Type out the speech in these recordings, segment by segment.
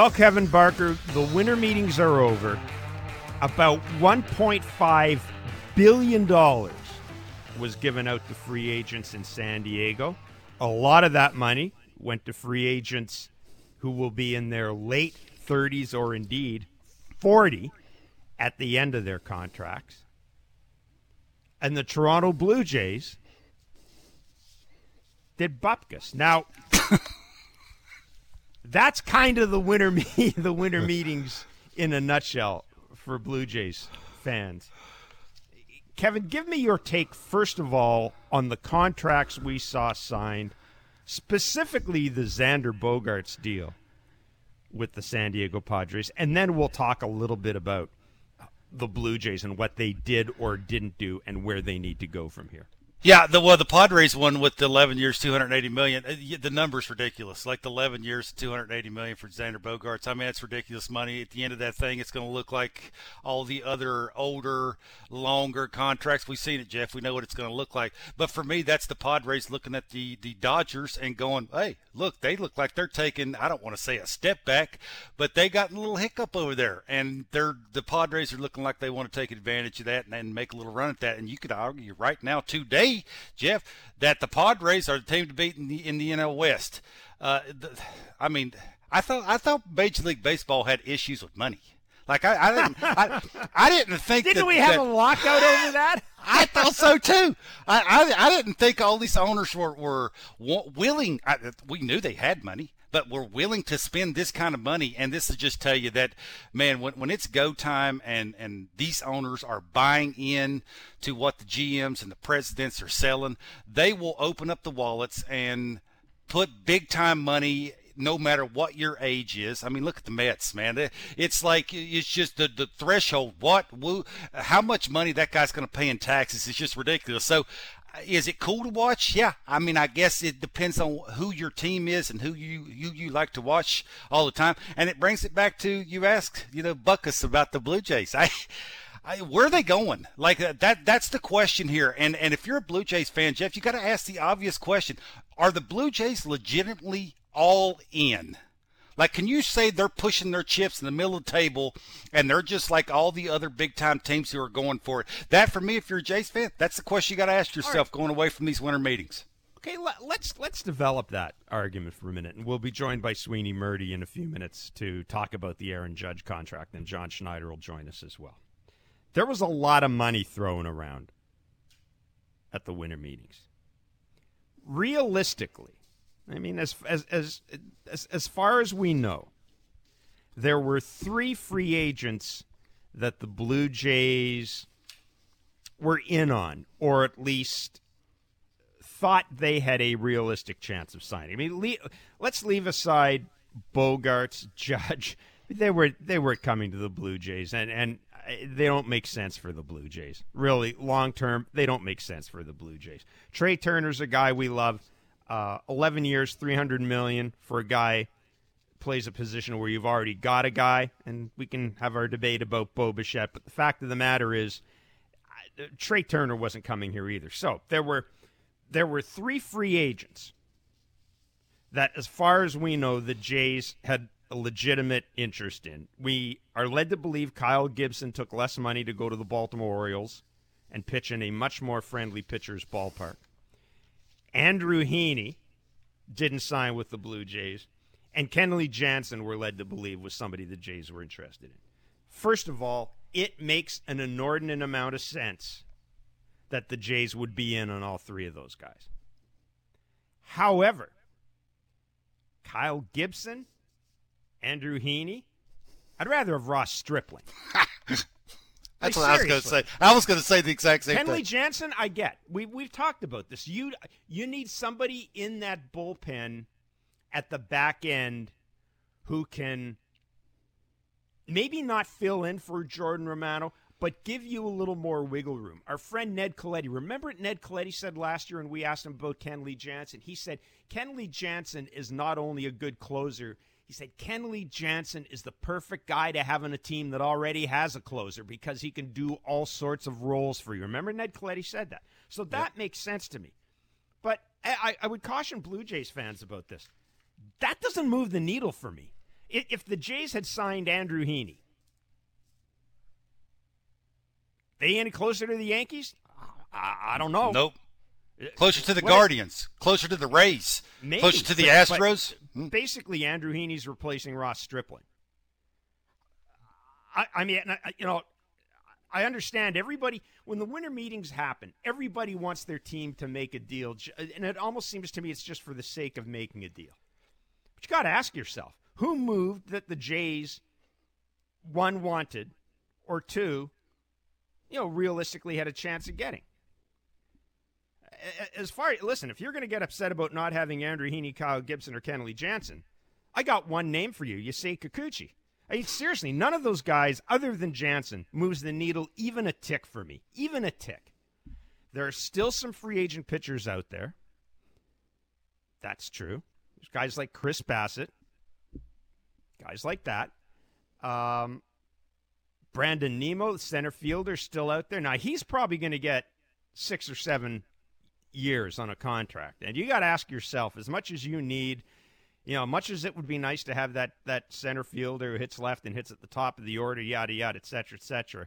Well, Kevin Barker, the winter meetings are over. About $1.5 billion was given out to free agents in San Diego. A lot of that money went to free agents who will be in their late 30s or indeed 40 at the end of their contracts. And the Toronto Blue Jays did Bupkis. Now, that's kind of the winter me- the winter meetings in a nutshell for Blue Jays fans. Kevin, give me your take first of all on the contracts we saw signed, specifically the Xander Bogaerts deal with the San Diego Padres, and then we'll talk a little bit about the Blue Jays and what they did or didn't do and where they need to go from here. Yeah, the well, the Padres one with the 11 years, 280 million. Uh, the number's ridiculous. Like the 11 years, 280 million for Xander Bogaerts. I mean, that's ridiculous money. At the end of that thing, it's going to look like all the other older, longer contracts. We've seen it, Jeff. We know what it's going to look like. But for me, that's the Padres looking at the the Dodgers and going, "Hey, look, they look like they're taking. I don't want to say a step back, but they got a little hiccup over there, and they're the Padres are looking like they want to take advantage of that and, and make a little run at that. And you could argue right now today." Jeff, that the Padres are the team to beat in the, in the NL West. Uh, the, I mean, I thought I thought Major League Baseball had issues with money. Like I, I didn't, I, I, didn't think. Didn't that, we have that, a lockout over that? I thought so too. I, I, I didn't think all these owners were were willing. I, we knew they had money but we're willing to spend this kind of money. And this is just tell you that, man, when, when it's go time and, and these owners are buying in to what the GMs and the presidents are selling, they will open up the wallets and put big time money no matter what your age is. I mean, look at the Mets, man. It's like it's just the the threshold. What, who, how much money that guy's going to pay in taxes is just ridiculous. So is it cool to watch? Yeah. I mean, I guess it depends on who your team is and who you you, you like to watch all the time. And it brings it back to you asked, you know, Buckus about the Blue Jays. I, I where are they going? Like uh, that that's the question here. And and if you're a Blue Jays fan, Jeff, you got to ask the obvious question. Are the Blue Jays legitimately all in? Like, can you say they're pushing their chips in the middle of the table and they're just like all the other big time teams who are going for it? That, for me, if you're a Jays fan, that's the question you got to ask yourself right. going away from these winter meetings. Okay, let's let's develop that argument for a minute, and we'll be joined by Sweeney Murti in a few minutes to talk about the Aaron Judge contract, and John Schneider will join us as well. There was a lot of money thrown around at the winter meetings. Realistically, I mean, as as as as, as far as we know, there were three free agents that the Blue Jays were in on, or at least thought they had a realistic chance of signing. I mean, le- let's leave aside Bogaerts, Judge. They were they were coming to the Blue Jays, and and they don't make sense for the Blue Jays. Really, long term, they don't make sense for the Blue Jays. Trey Turner's a guy we love. Uh, 11 years, 300 million for a guy plays a position where you've already got a guy, and we can have our debate about Bo Bichette. But the fact of the matter is, Trey Turner wasn't coming here either. So there were there were three free agents that, as far as we know, the Jays had a legitimate interest in. We are led to believe Kyle Gibson took less money to go to the Baltimore Orioles and pitch in a much more friendly pitcher's ballpark. Andrew Heaney didn't sign with the Blue Jays, and Kenley Jansen, we're led to believe, was somebody the Jays were interested in. First of all, it makes an inordinate amount of sense that the Jays would be in on all three of those guys. However, Kyle Gibson, Andrew Heaney, I'd rather have Ross Stripling. That's like, what seriously. I was going to say. I was going to say the exact same thing. Kenley thing. Jansen, I get. We we've talked about this. You you need somebody in that bullpen at the back end who can maybe not fill in for Jordan Romano, but give you a little more wiggle room. Our friend Ned Colletti, remember what Ned Colletti said last year when we asked him about Kenley Jansen? He said Kenley Jansen is not only a good closer, he said Kenley Jansen is the perfect guy to have on a team that already has a closer because he can do all sorts of roles for you. Remember, Ned Colletti said that. So that yep. makes sense to me. But I, I would caution Blue Jays fans about this. That doesn't move the needle for me. if the Jays had signed Andrew Heaney, they any closer to the Yankees? I, I don't know. Nope. Closer to the Guardians, closer to the Rays, maybe, closer to the but, Astros. But hmm. basically, Andrew Heaney's replacing Ross Stripling. I, I mean, you know, I understand everybody when the winter meetings happen, everybody wants their team to make a deal, and it almost seems to me it's just for the sake of making a deal. But you got to ask yourself, who moved that the Jays one wanted or two, you know, realistically had a chance of getting? As far listen, if you're going to get upset about not having Andrew Heaney, Kyle Gibson, or Kenley Jansen, I got one name for you. You say Kikuchi. I mean, seriously, none of those guys, other than Jansen, moves the needle even a tick for me. Even a tick. There are still some free agent pitchers out there. That's true. There's guys like Chris Bassitt, guys like that. Um, Brandon Nimmo, the center fielder, still out there. Now, he's probably going to get six or seven years on a contract. And you got to ask yourself, as much as you need – you know, much as it would be nice to have that that center fielder who hits left and hits at the top of the order, yada yada, et cetera, et cetera.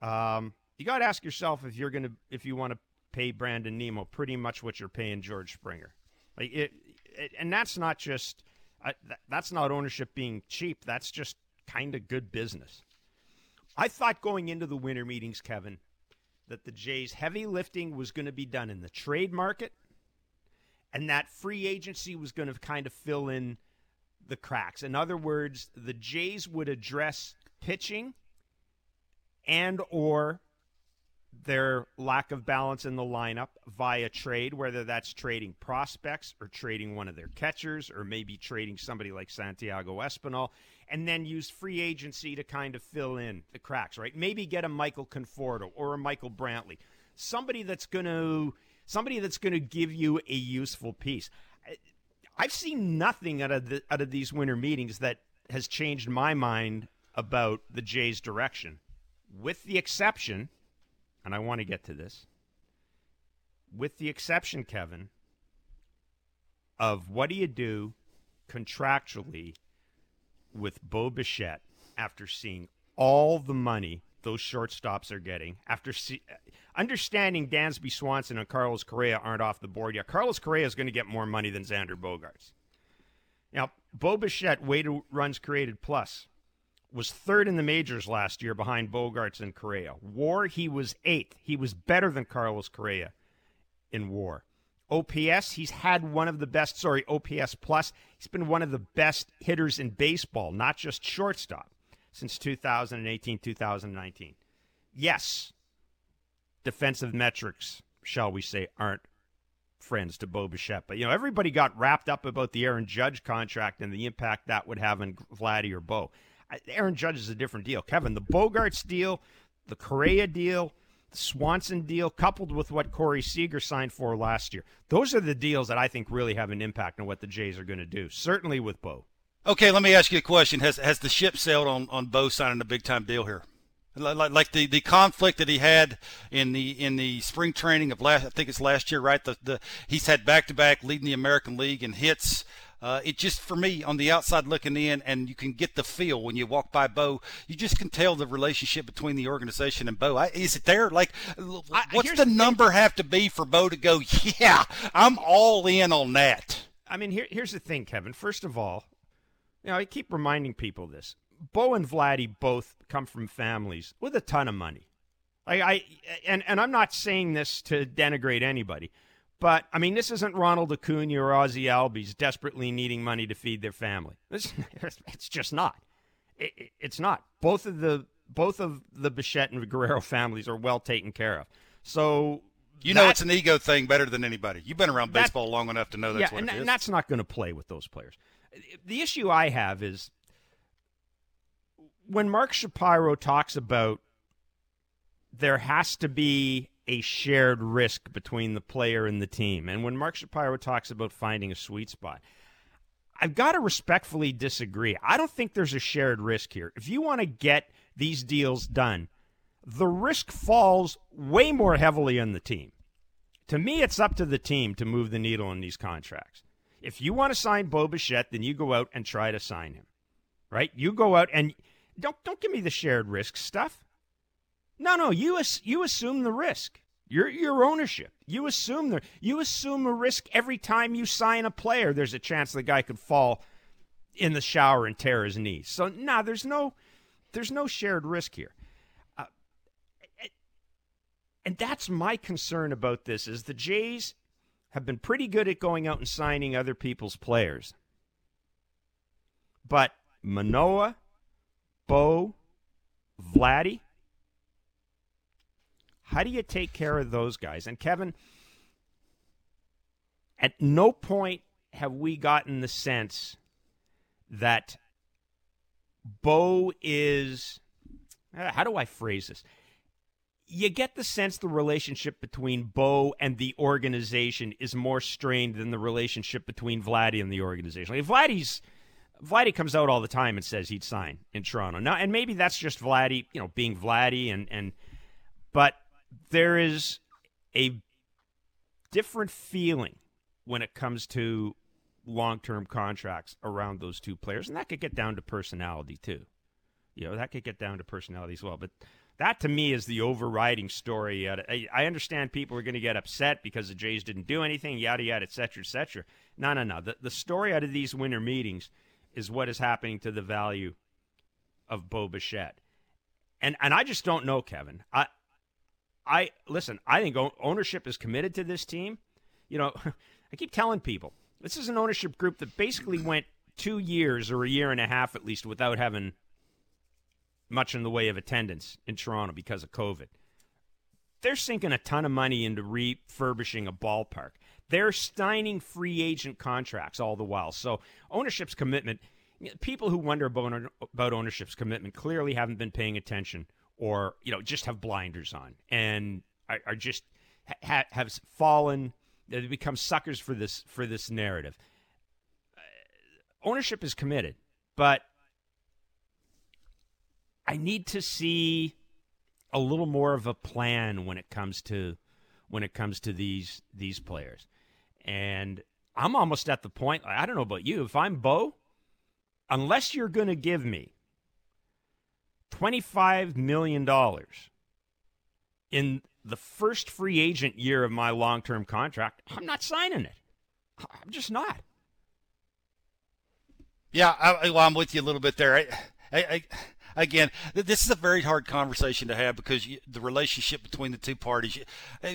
Um, you got to ask yourself if you're to if you want to pay Brandon Nimmo pretty much what you're paying George Springer, like it, it and that's not just uh, that's not ownership being cheap. That's just kind of good business. I thought going into the winter meetings, Kevin, that the Jays' heavy lifting was going to be done in the trade market and that free agency was going to kind of fill in the cracks. In other words, the Jays would address pitching and or their lack of balance in the lineup via trade, whether that's trading prospects or trading one of their catchers or maybe trading somebody like Santiago Espinal, and then use free agency to kind of fill in the cracks, right? Maybe get a Michael Conforto or a Michael Brantley, somebody that's going to somebody that's going to give you a useful piece. I've seen nothing out of the, out of these winter meetings that has changed my mind about the Jays' direction, with the exception, and I want to get to this, with the exception, Kevin, of what do you do contractually with Bo Bichette after seeing all the money those shortstops are getting after see, understanding Dansby Swanson and Carlos Correa aren't off the board yet. Carlos Correa is going to get more money than Xander Bogaerts. Now, Bo Bichette, weighted runs created plus, was third in the majors last year behind Bogaerts and Correa. WAR, he was eighth. He was better than Carlos Correa in WAR. OPS, he's had one of the best, sorry, OPS plus. He's been one of the best hitters in baseball, not just shortstop since 2018 2019. Yes, defensive metrics, shall we say, aren't friends to Bo Bichette. But, you know, everybody got wrapped up about the Aaron Judge contract and the impact that would have on Vladdy or Bo. Aaron Judge is a different deal. Kevin, the Bogaerts deal, the Correa deal, the Swanson deal, coupled with what Corey Seager signed for last year, those are the deals that I think really have an impact on what the Jays are going to do, certainly with Bo. Okay, let me ask you a question. Has has the ship sailed on on Bo signing a big time deal here? Like, like the, the conflict that he had in the in the spring training of last I think it's last year, right? The the he's had back to back leading the American League in hits. Uh, it just for me on the outside looking in, and you can get the feel when you walk by Bo. You just can tell the relationship between the organization and Bo. I, is it there? Like, what's the, the number have to be for Bo to go? Yeah, I'm all in on that. I mean, here, here's the thing, Kevin. First of all, you know, I keep reminding people this. Bo and Vladdy both come from families with a ton of money. I, I and and I'm not saying this to denigrate anybody, but I mean this isn't Ronald Acuna or Ozzie Albies desperately needing money to feed their family. This, it's just not. It, it's not. Both of the both of the Bichette and Guerrero families are well taken care of. So you that, know it's an ego thing better than anybody. You've been around baseball that, long enough to know that's yeah, what and, it is. and that's not going to play with those players the issue I have is when Mark Shapiro talks about there has to be a shared risk between the player and the team, and when Mark Shapiro talks about finding a sweet spot, I've got to respectfully disagree. I don't think there's a shared risk here. If you want to get these deals done, the risk falls way more heavily on the team. To me, it's up to the team to move the needle in these contracts. If you want to sign Bo Bichette, then you go out and try to sign him. right? You go out and don't don't give me the shared risk stuff. No, no, you ass, you assume the risk. Your your ownership. You assume the you assume a risk every time you sign a player. There's a chance the guy could fall in the shower and tear his knee. So nah, there's no there's no shared risk here. Uh, and that's my concern about this is the Jays have been pretty good at going out and signing other people's players. But Manoah, Bo, Vladdy, how do you take care of those guys? And Kevin, at no point have we gotten the sense that Bo is. Uh, how do I phrase this? You get the sense the relationship between Bo and the organization is more strained than the relationship between Vladdy and the organization. Like Vladdy's Vladdy comes out all the time and says he'd sign in Toronto. Now, and maybe that's just Vladdy, you know, being Vladdy, and and but there is a different feeling when it comes to long-term contracts around those two players, and that could get down to personality too. You know, that could get down to personality as well. But that to me is the overriding story. I understand people are going to get upset because the Jays didn't do anything, yada yada, et cetera, et cetera. No, no, no. The the story out of these winter meetings is what is happening to the value of Bo Bichette. And and I just don't know, Kevin. I I listen. I think ownership is committed to this team. You know, I keep telling people this is an ownership group that basically went two years or a year and a half at least without having much in the way of attendance in Toronto because of COVID. They're sinking a ton of money into refurbishing a ballpark. They're signing free agent contracts all the while. So ownership's commitment. People who wonder about about ownership's commitment clearly haven't been paying attention or you know just have blinders on. And are, are just ha- have fallen they become suckers for this for this narrative. Uh, ownership is committed but i need to see a little more of a plan when it comes to when it comes to these these players. And i'm almost at the point i don't know about you if i'm bo unless you're going to give me $25 million in the first free agent year of my long term contract, I'm not signing it. I'm just not. Yeah, I, well, I'm with you a little bit there. I, I, again, this is a very hard conversation to have because you, the relationship between the two parties,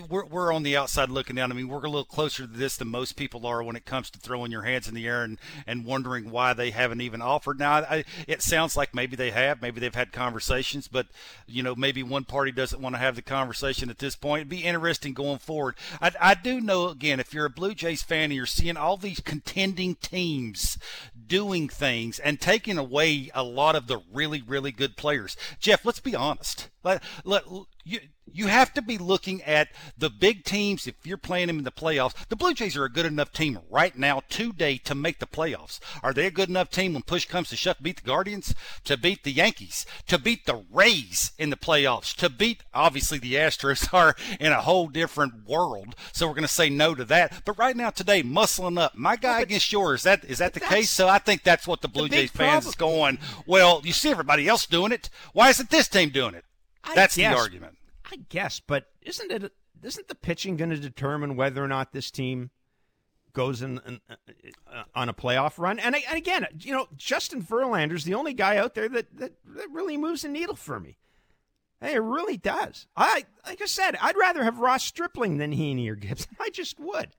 we're, we're on the outside looking down. I mean, we're a little closer to this than most people are when it comes to throwing your hands in the air and, and wondering why they haven't even offered. Now, I, it sounds like maybe they have, maybe they've had conversations, but, you know, maybe one party doesn't want to have the conversation at this point. It'd be interesting going forward. I, I do know, again, if you're a Blue Jays fan and you're seeing all these contending teams doing things and taking away a lot of the really, really good players. Jeff, let's be honest. Let, let, you, you have to be looking at the big teams if you're playing them in the playoffs. The Blue Jays are a good enough team right now today to make the playoffs. Are they a good enough team when push comes to shove to beat the Guardians, to beat the Yankees, to beat the Rays in the playoffs, to beat obviously the Astros are in a whole different world. So we're going to say no to that. But right now today, muscling up, my guy well, against yours. Is that is that the case? So I think that's what the Blue the Jays fans is going. Well, you see everybody else doing it. Why isn't this team doing it? I That's guess, the argument. I guess, but isn't it? Isn't the pitching going to determine whether or not this team goes in, in uh, on a playoff run? And, and, again, you know, Justin Verlander's the only guy out there that, that, that really moves the needle for me. Hey, it really does. I like I said, I'd rather have Ross Stripling than Heaney or Gibson. I just would.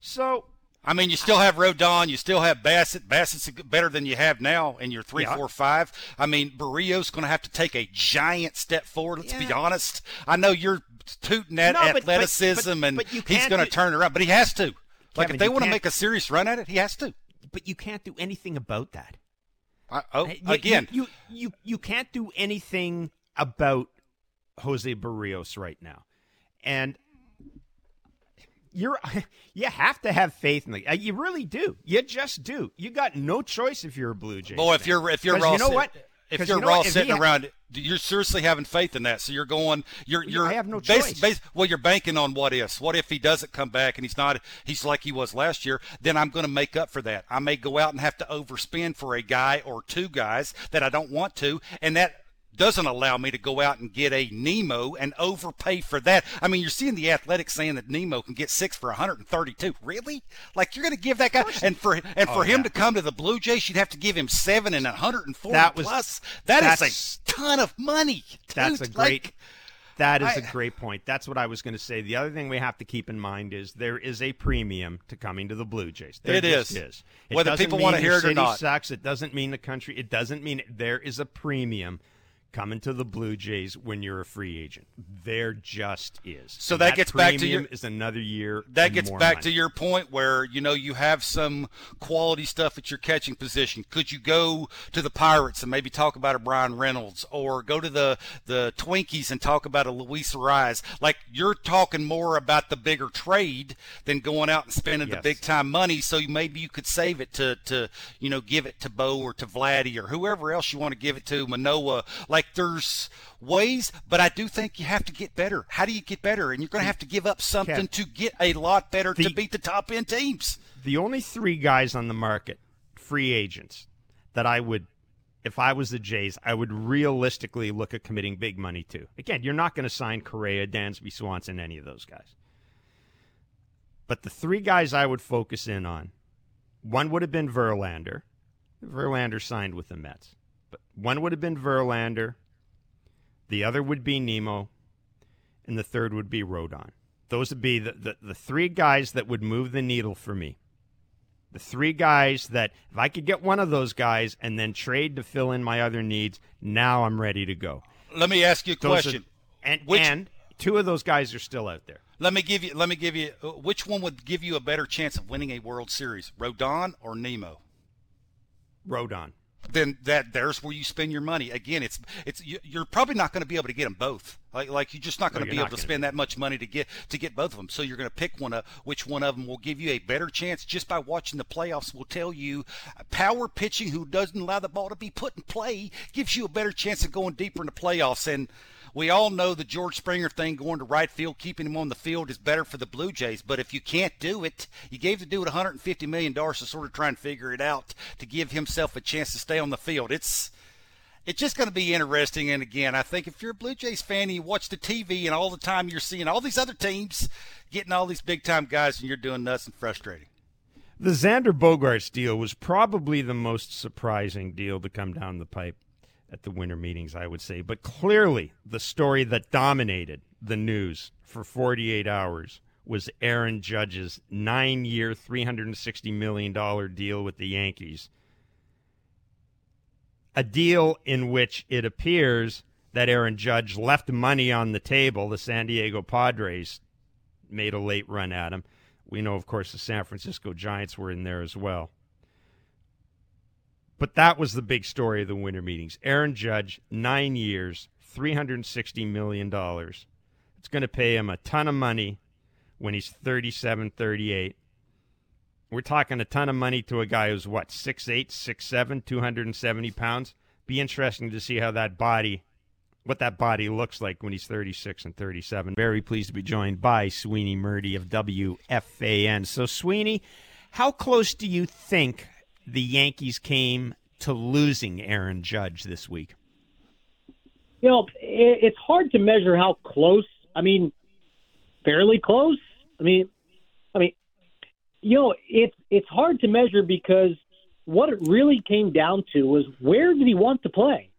So I mean, you still have Rodon, you still have Bassitt. Bassitt's better than you have now in your three, yeah. four, five. I mean, Berrios going to have to take a giant step forward. Let's yeah. be honest. I know you're tooting that no, athleticism but, but, but, and he's going to turn around, but he has to. Kevin, like if they want to make a serious run at it, he has to. But you can't do anything about that. Uh, oh, you, again, you, you you you can't do anything about Jose Berrios right now, and you're you have to have faith in the uh, you really do you just do you got no choice if you're a blue jay boy if you're if you're Ross, you know what If you're you know? If sitting around, you're seriously having faith in that. So you're going, you're, you're. I have no choice. bas- well, you're banking on what ifs. What if he doesn't come back and he's not, he's like he was last year? Then I'm going to make up for that. I may go out and have to overspend for a guy or two guys that I don't want to, and that doesn't allow me to go out and get a Nimmo and overpay for that. I mean, you're seeing the Athletics saying that Nimmo can get six for 132. Really? Like you're going to give that guy and for and for Oh, him yeah. to come to the Blue Jays, you'd have to give him seven and 140 That was- plus. That is that's- a ton of money. That's a great. Like, that is I- a great point. That's what I was going to say. The other thing we have to keep in mind is there is a premium to coming to the Blue Jays. There It just is. is. It Whether doesn't people mean wanna your hear it or city not. Sucks. It doesn't mean the country. It doesn't mean there is a premium coming to the Blue Jays when you're a free agent. There just is. So And that gets back to your- Is another year. that gets back money. to your point where you know you have some quality stuff at your catching position. Could you go to the Pirates and maybe talk about a Bryan Reynolds, or go to the the Twinkies and talk about a Luis Arraez? Like you're talking more about the bigger trade than going out and spending the big time money. So you- maybe you could save it to to you know give it to Bo or to Vladdy or whoever else you want to give it to, Manoah. Like there's ways, but I do think you have to get better. How do you get better? And you're going to have to give up something to get a lot better to beat the top end teams. the only three guys on the market, free agents, that I would, if I was the Jays, I would realistically look at committing big money to. Again, you're not going to sign Correa, Dansby, Swanson, any of those guys. But the three guys I would focus in on, one would have been Verlander. Verlander signed with the Mets. But one would have been Verlander, the other would be Nimmo, and the third would be Rodon. Those would be the, the, the three guys that would move the needle for me. The three guys that, if I could get one of those guys and then trade to fill in my other needs, now I'm ready to go. Let me ask you a Those question. Are, and, Which- and two of those guys are still out there. let me give you. Let me give you. uh, Which one would give you a better chance of winning a World Series, Rodon or Nimmo? Rodon. Then that there's where you spend your money. Again, it's it's you- you're probably not going to be able to get them both. Like like you're just not No, going to be able to spend that much money to get to get both of them. So you're going to pick one of which one of them will give you a better chance just by watching the playoffs. Will tell you power pitching who doesn't allow the ball to be put in play gives you a better chance of going deeper in the playoffs. And we all know the George Springer thing going to right field, keeping him on the field is better for the Blue Jays. But if you can't do it, you gave the dude 150 million dollars to sort of try and figure it out to give himself a chance to stay on the field. It's it's just going to be interesting. And again, I think if you're a Blue Jays fan and you watch the TV and all the time you're seeing all these other teams getting all these big time guys and you're doing nuts and frustrating. The Xander Bogaerts deal was probably the most surprising deal to come down the pipe at the winter meetings, I would say. But clearly, the story that dominated the news for 48 hours was Aaron Judge's nine year, $360 million deal with the Yankees. A deal in which it appears that Aaron Judge left money on the table. The San Diego Padres made a late run at him. We know, of course, the San Francisco Giants were in there as well. But that was the big story of the winter meetings. Aaron Judge, nine years, $360 million. It's going to pay him a ton of money when he's 37, 38. We're talking a ton of money to a guy who's, what, 6'8, 6'7, 270 pounds. Be interesting to see how that body, what that body looks like when he's 36 and 37. Very pleased to be joined by Sweeney Murti of WFAN. So, Sweeney, how close do you think the Yankees came to losing Aaron Judge this week? You know, it's hard to measure how close. I mean, fairly close. I mean, I mean, you know, it's it's hard to measure because what it really came down to was where did he want to play?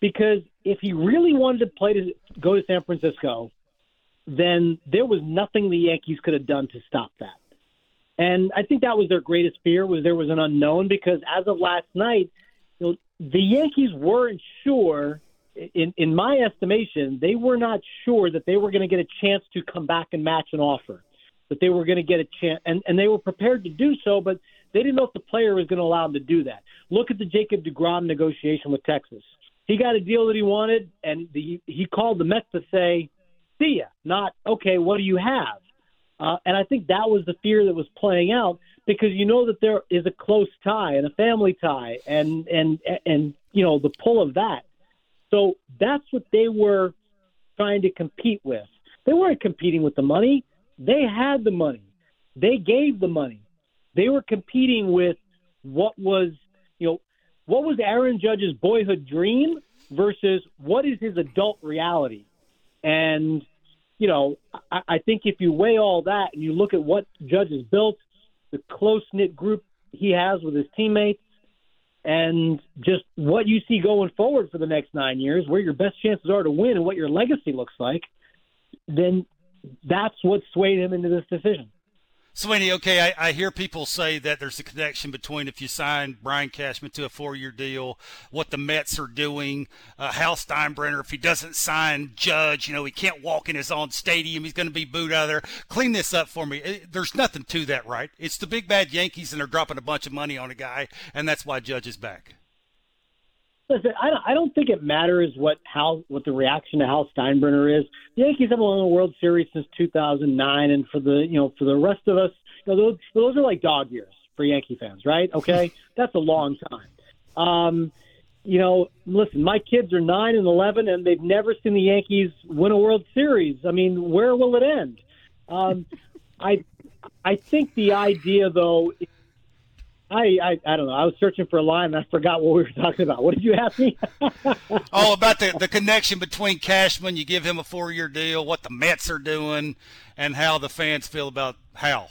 Because if he really wanted to play to go to San Francisco, then there was nothing the Yankees could have done to stop that. And I think that was their greatest fear was there was an unknown because as of last night, you know, the Yankees weren't sure in in my estimation, they were not sure that they were going to get a chance to come back and match an offer. That they were going to get a chance and and they were prepared to do so, but they didn't know if the player was going to allow them to do that. Look at the Jacob DeGrom negotiation with Texas. He got a deal that he wanted and the, he called the Mets to say, "See ya," not "Okay, what do you have?" Uh, and I think that was the fear that was playing out because you know that there is a close tie and a family tie, and and and you know, the pull of that. So that's what they were trying to compete with. They weren't competing with the money. They had the money. They gave the money. They were competing with what was, you know, what was Aaron Judge's boyhood dream versus what is his adult reality. And, you know, I, I think if you weigh all that and you look at what Judge has built, the close knit group he has with his teammates, and just what you see going forward for the next nine years, where your best chances are to win and what your legacy looks like, then that's what swayed him into this decision. Sweeney, okay, I, I, hear people say that there's a connection between if you sign Brian Cashman to a four-year deal, what the Mets are doing, uh, Hal Steinbrenner, if he doesn't sign Judge, you know, he can't walk in his own stadium, he's going to be booed out of there. Clean this up for me. It, there's nothing to that, right? It's the big bad Yankees, and they're dropping a bunch of money on a guy, and that's why Judge is back. Listen, I don't, I don't think it matters what how what the reaction to Hal Steinbrenner is. The Yankees haven't won the World Series since 2009, and for the you know for the rest of us, you know, those those are like dog years for Yankee fans, right? Okay, that's a long time. Um, you know, listen, my kids are nine and eleven, and they've never seen the Yankees win a World Series. I mean, where will it end? Um, I I think the idea though I, I I don't know. I was searching for a line and I forgot what we were talking about. What did you ask me? oh, about the the connection between Cashman. You give him a four year deal. What the Mets are doing, and how the fans feel about Hal.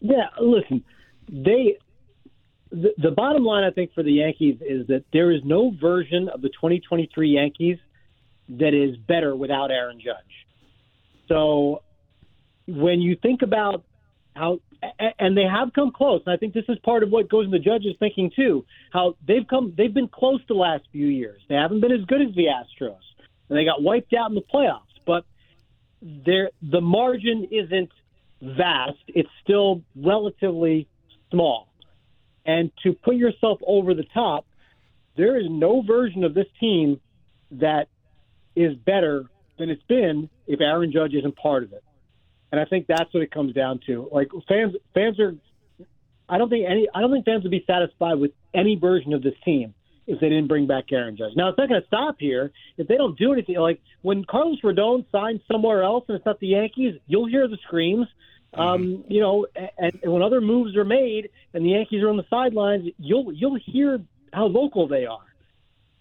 Yeah, listen, they. The, the bottom line, I think, for the Yankees is that there is no version of the 2023 Yankees that is better without Aaron Judge. So, when you think about how and they have come close. And I think this is part of what goes into Judge's thinking too. How they've come, they've been close the last few years. They haven't been as good as the Astros, and they got wiped out in the playoffs. But there, the margin isn't vast. It's still relatively small. And to put yourself over the top, there is no version of this team that is better than it's been if Aaron Judge isn't part of it. And I think that's what it comes down to. Like fans, fans are. I don't think any. I don't think fans would be satisfied with any version of this team if they didn't bring back Aaron Judge. Now it's not going to stop here if they don't do anything. Like when Carlos Rodon signs somewhere else and it's not the Yankees, you'll hear the screams. Mm-hmm. Um, you know, and, and when other moves are made and the Yankees are on the sidelines, you'll you'll hear how vocal they are.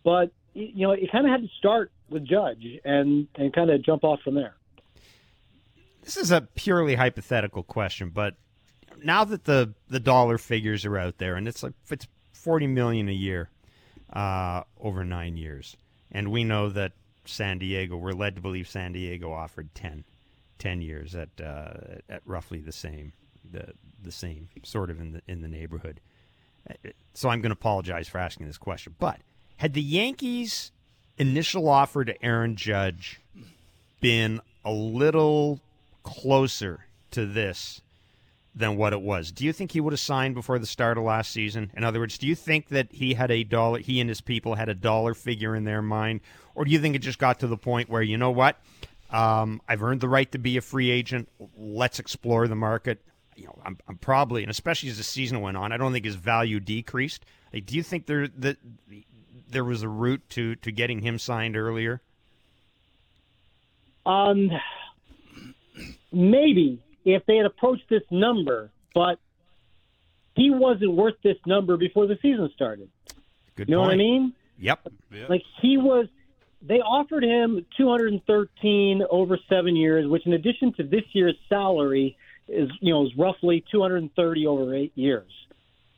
But you know, it kind of had to start with Judge and and kind of jump off from there. This is a purely hypothetical question, but now that the the dollar figures are out there, and it's like it's forty million a year uh, over nine years, and we know that San Diego, we're led to believe San Diego offered 10, 10 years at uh, at roughly the same the the same sort of in the in the neighborhood. So I'm going to apologize for asking this question, but had the Yankees' initial offer to Aaron Judge been a little closer to this than what it was. Do you think he would have signed before the start of last season? In other words, do you think that he had a dollar, he and his people had a dollar figure in their mind, or do you think it just got to the point where you know what, um, I've earned the right to be a free agent. Let's explore the market. You know, I'm, I'm, probably, and especially as the season went on, I don't think his value decreased. Like, do you think there that there was a route to to getting him signed earlier? Um, maybe if they had approached this number, but he wasn't worth this number before the season started. Good you know point. what I mean? Yep. yep. Like he was they offered him 213 over 7 years, which in addition to this year's salary is, you know, is roughly 230 over 8 years.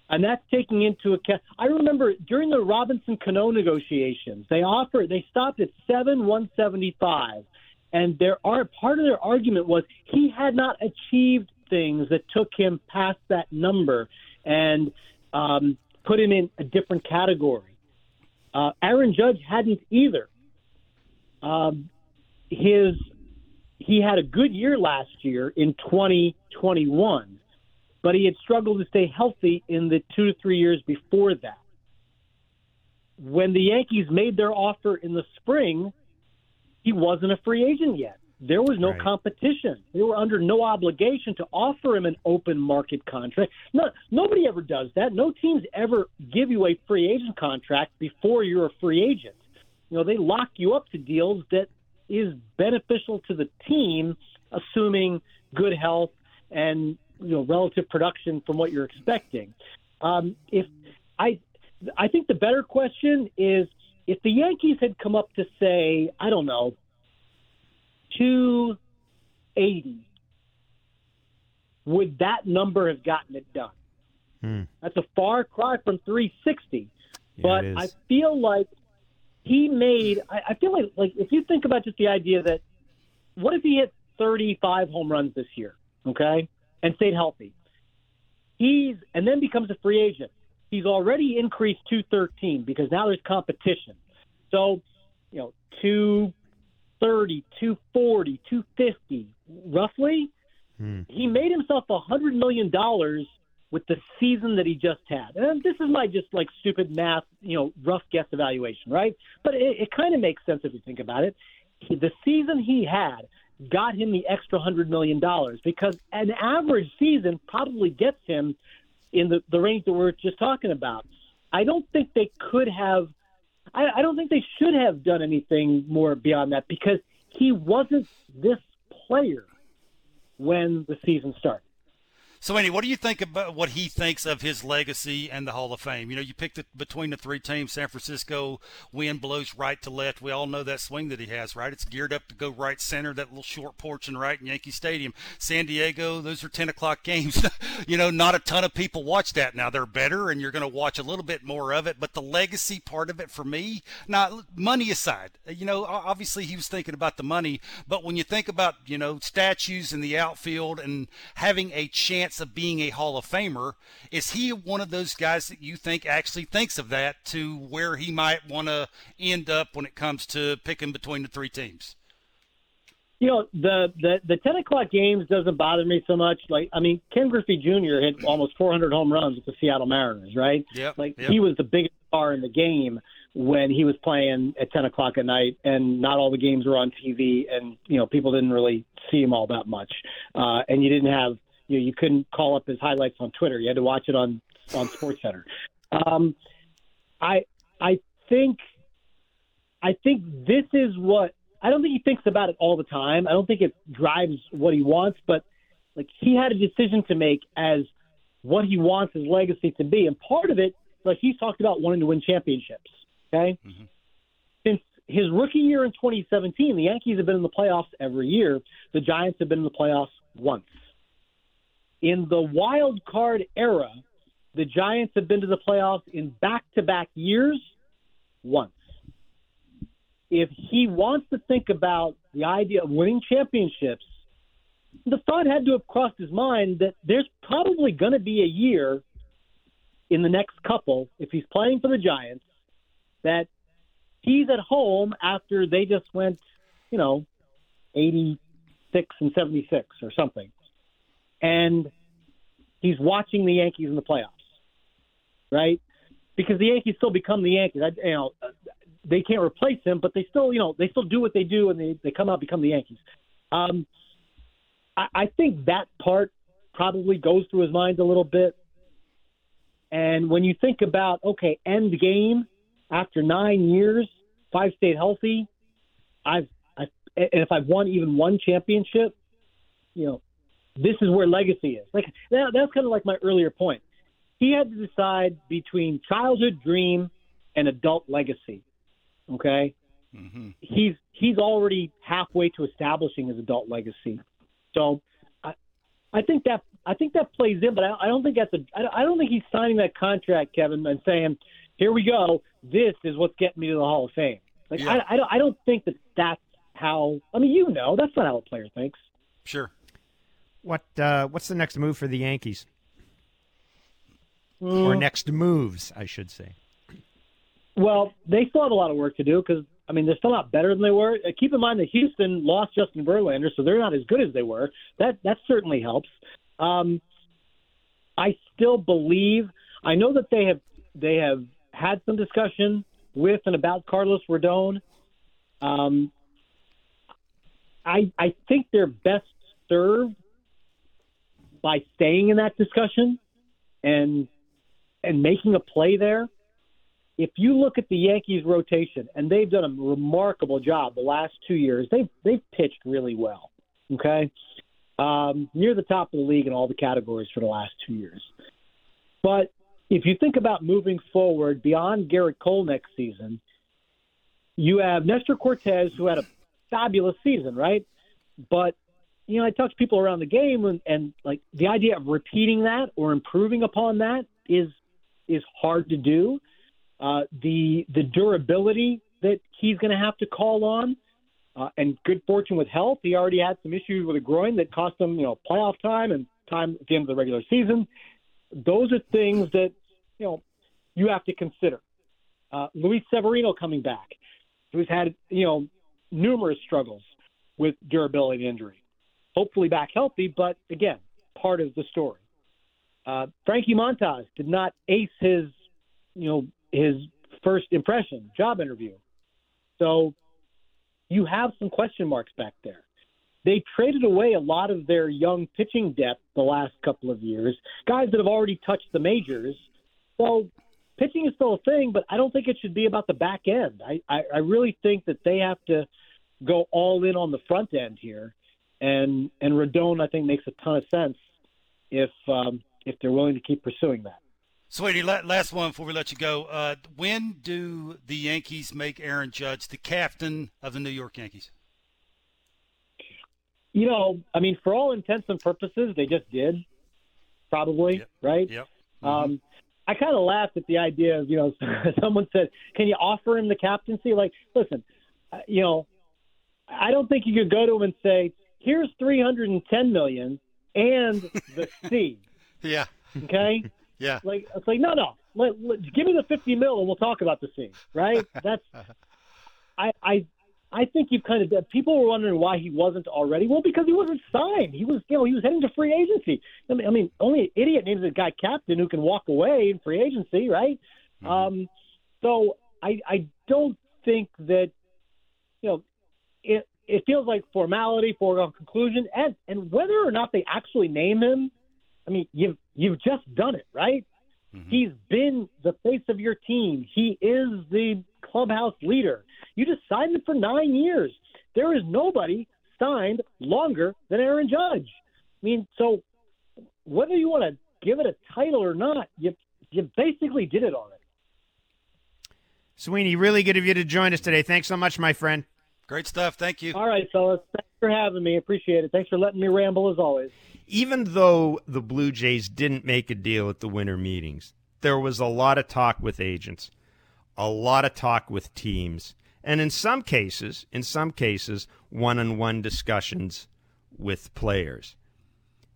And that's taking into account I remember during the Robinson Cano negotiations, they offered they stopped at 7 175 and their part of their argument was he had not achieved things that took him past that number and um, put him in a different category. Uh, Aaron Judge hadn't either. Um, his he had a good year last year in 2021, but he had struggled to stay healthy in the two to three years before that. When the Yankees made their offer in the spring, he wasn't a free agent yet. there was no Right. competition. They were under no obligation to offer him an open market contract. No, nobody ever does that. No teams ever give you a free agent contract before you're a free agent. You know, they lock you up to deals that is beneficial to the team, assuming good health and you know relative production from what you're expecting. Um, if I, I think the better question is if the Yankees had come up to say, I don't know, two eighty, would that number have gotten it done? Hmm. That's a far cry from three sixty. Yeah, but. I feel like he made. I, I feel like like if you think about just the idea that what if he hit 35 home runs this year, okay, and stayed healthy? He's and then becomes a free agent. He's already increased 213 because now there's competition. So, you know, 230, 240, 250, roughly. Hmm. He made himself a hundred million dollars with the season that he just had. And this is my just like stupid math, you know, rough guess evaluation, right? But it, it kind of makes sense if you think about it. He, the season he had got him the extra hundred million dollars because an average season probably gets him in the, the range that we're just talking about. I don't think they could have. I, I don't think they should have done anything more beyond that because he wasn't this player when the season started. So, Andy, what do you think about what he thinks of his legacy and the Hall of Fame? You know, you picked it between the three teams. San Francisco, wind blows right to left. We all know that swing that he has, right? It's geared up to go right center, that little short porch and right in Yankee Stadium. San Diego, those are 10 o'clock games. you know, not a ton of people watch that now. They're better, and you're going to watch a little bit more of it. But the legacy part of it for me, now, money aside, you know, obviously he was thinking about the money, but when you think about, you know, statues in the outfield and having a chance of being a Hall of Famer, is he one of those guys that you think actually thinks of that to where he might want to end up when it comes to picking between the three teams? You know, the, the the ten o'clock games doesn't bother me so much. Like, I mean, Ken Griffey Jr. hit almost 400 home runs with the Seattle Mariners, right? Yep, Like yep. he was the biggest star in the game when he was playing at 10 o'clock at night, and not all the games were on TV, and you know people didn't really see him all that much, uh, and you didn't have you know you couldn't call up his highlights on Twitter. You had to watch it on on Sports Center. Um, I I think I think this is what I don't think he thinks about it all the time. I don't think it drives what he wants, but like he had a decision to make as what he wants his legacy to be, and part of it, like he's talked about wanting to win championships. Okay, since his rookie year in 2017, the Yankees have been in the playoffs every year. The Giants have been in the playoffs once. In the wild card era, the Giants have been to the playoffs in back-to-back years once if he wants to think about the idea of winning championships, the thought had to have crossed his mind that there's probably going to be a year in the next couple, if he's playing for the Giants, that he's at home after they just went, you know, 86 and 76 or something. And he's watching the Yankees in the playoffs, right? Because the Yankees still become the Yankees. I, you know, they can't replace him, but they still, you know, they still do what they do, and they they come out become the Yankees. Um, I, I think that part probably goes through his mind a little bit. And when you think about okay, end game after nine years, five stayed healthy. I've, I, and if I've won even one championship, you know, this is where legacy is. Like that, that's kind of like my earlier point. He had to decide between childhood dream and adult legacy. Okay, Mm-hmm. he's he's already halfway to establishing his adult legacy. So I I think that I think that plays in, but I, I don't think that's a I, I don't think he's signing that contract, Kevin, and saying, "Here we go. This is what's getting me to the Hall of Fame." Like Yeah. I, I don't I don't think that that's how. I mean, you know, that's not how a player thinks. Sure. What uh, what's the next move for the Yankees? Or Mm. next moves, I should say. Well, they still have a lot of work to do because I mean they're still not better than they were. Uh, Keep in mind that Houston lost Justin Verlander, so they're not as good as they were. That that certainly helps. Um, I still believe. I know that they have they have had some discussion with and about Carlos Rodon. Um, I I think they're best served by staying in that discussion and and making a play there. If you look at the Yankees rotation, and they've done a remarkable job the last two years, they've they've pitched really well. Okay, um, near the top of the league in all the categories for the last two years. But if you think about moving forward beyond Gerrit Cole next season, you have Nestor Cortes who had a fabulous season, right? But you know, I talk to people around the game, and, and like the idea of repeating that or improving upon that is is hard to do. Uh, the the durability that he's going to have to call on, uh, and good fortune with health. He already had some issues with a groin that cost him, you know, playoff time and time at the end of the regular season. Those are things that you know you have to consider. Uh, Luis Severino coming back, who's had you know numerous struggles with durability injury. Hopefully back healthy, but again, part of the story. Uh, Frankie Montas did not ace his, you know, his first impression job interview. So you have some question marks back there. They traded away a lot of their young pitching depth the last couple of years, guys that have already touched the majors. So pitching is still a thing, but I don't think it should be about the back end. I, I, I really think that they have to go all in on the front end here, and and Rodon I think makes a ton of sense if um, if they're willing to keep pursuing that. Sweeney, last one before we let you go. Uh, when do the Yankees make Aaron Judge the captain of the New York Yankees? You know, I mean, for all intents and purposes, they just did, probably, yep. right? Yep. Mm-hmm. Um, I kind of laughed at the idea of, you know, someone said, "Can you offer him the captaincy?" Like, listen, uh, you know, I don't think you could go to him and say, "Here's 310 million and the C." yeah. Okay. yeah. Like it's like no, no. Let, let, give me the 50 mil and we'll talk about the C. Right. That's. I I I think you've kind of people were wondering why he wasn't already. Well, because he wasn't signed. He was you know he was heading to free agency. I mean, I mean only an idiot names a guy captain who can walk away in free agency, right? Mm-hmm. Um, so I I don't think that you know it it feels like formality, foregone conclusion, and and whether or not they actually name him, I mean, you've you've just done it, right? Mm-hmm. He's been the face of your team. He is the clubhouse leader. You just signed him for nine years. There is nobody signed longer than Aaron Judge. I mean, so whether you want to give it a title or not, you you basically did it already. Sweeney, really good of you to join us today. Thanks so much, my friend. Great stuff. Thank you. All right, fellas. Thanks for having me. Appreciate it. Thanks for letting me ramble as always. Even though the Blue Jays didn't make a deal at the winter meetings, there was a lot of talk with agents, a lot of talk with teams, and in some cases, in some cases, one-on-one discussions with players.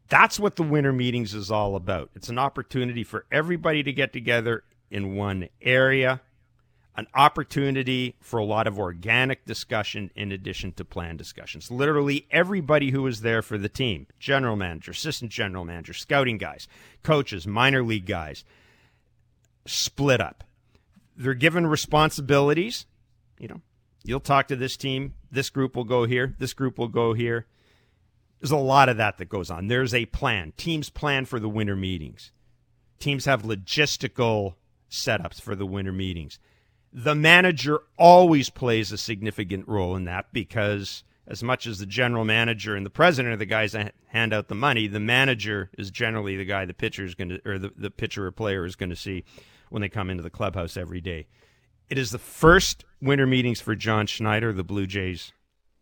That's what the winter meetings is all about. It's an opportunity for everybody to get together in one area an opportunity for a lot of organic discussion in addition to plan discussions. Literally everybody who was there for the team general manager, assistant general manager, scouting guys, coaches, minor league guys split up. They're given responsibilities. You know, you'll talk to this team, this group will go here, this group will go here. There's a lot of that that goes on. There's a plan. Teams plan for the winter meetings. Teams have logistical setups for the winter meetings the manager always plays a significant role in that because as much as the general manager and the president are the guys that hand out the money, the manager is generally the guy the pitcher is going to, or the, the pitcher or player is going to see when they come into the clubhouse every day. It is the first winter meetings for John Schneider, the Blue Jays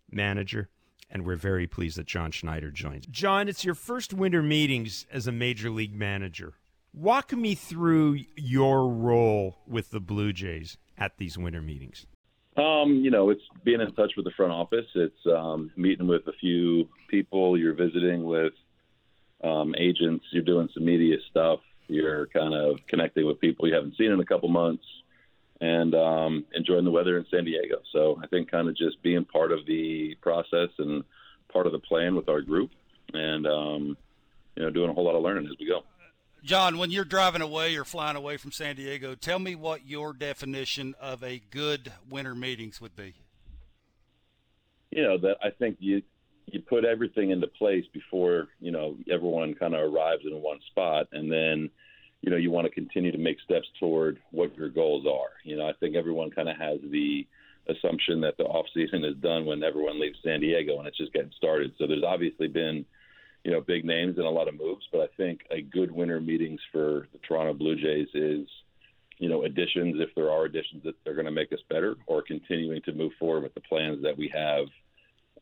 manager, and we're very pleased that John Schneider joins. John, it's your first winter meetings as a major league manager. Walk me through your role with the Blue Jays at these winter meetings? Um, you know, it's being in touch with the front office. It's um, meeting with a few people. You're visiting with um, agents. You're doing some media stuff. You're kind of connecting with people you haven't seen in a couple months, and um, enjoying the weather in San Diego. So I think kind of just being part of the process and part of the plan with our group, and um, you know, doing a whole lot of learning as we go. John, when you're driving away or flying away from San Diego, tell me what your definition of a good winter meetings would be. You know that I think you you put everything into place before you know everyone kind of arrives in one spot, and then you know you want to continue to make steps toward what your goals are. You know, I think everyone kind of has the assumption that the off season is done when everyone leaves San Diego and it's just getting started. So there's obviously been you know big names and a lot of moves, but I think a good winter meetings for the Toronto Blue Jays is you know additions if there are additions that they're going to make us better, or continuing to move forward with the plans that we have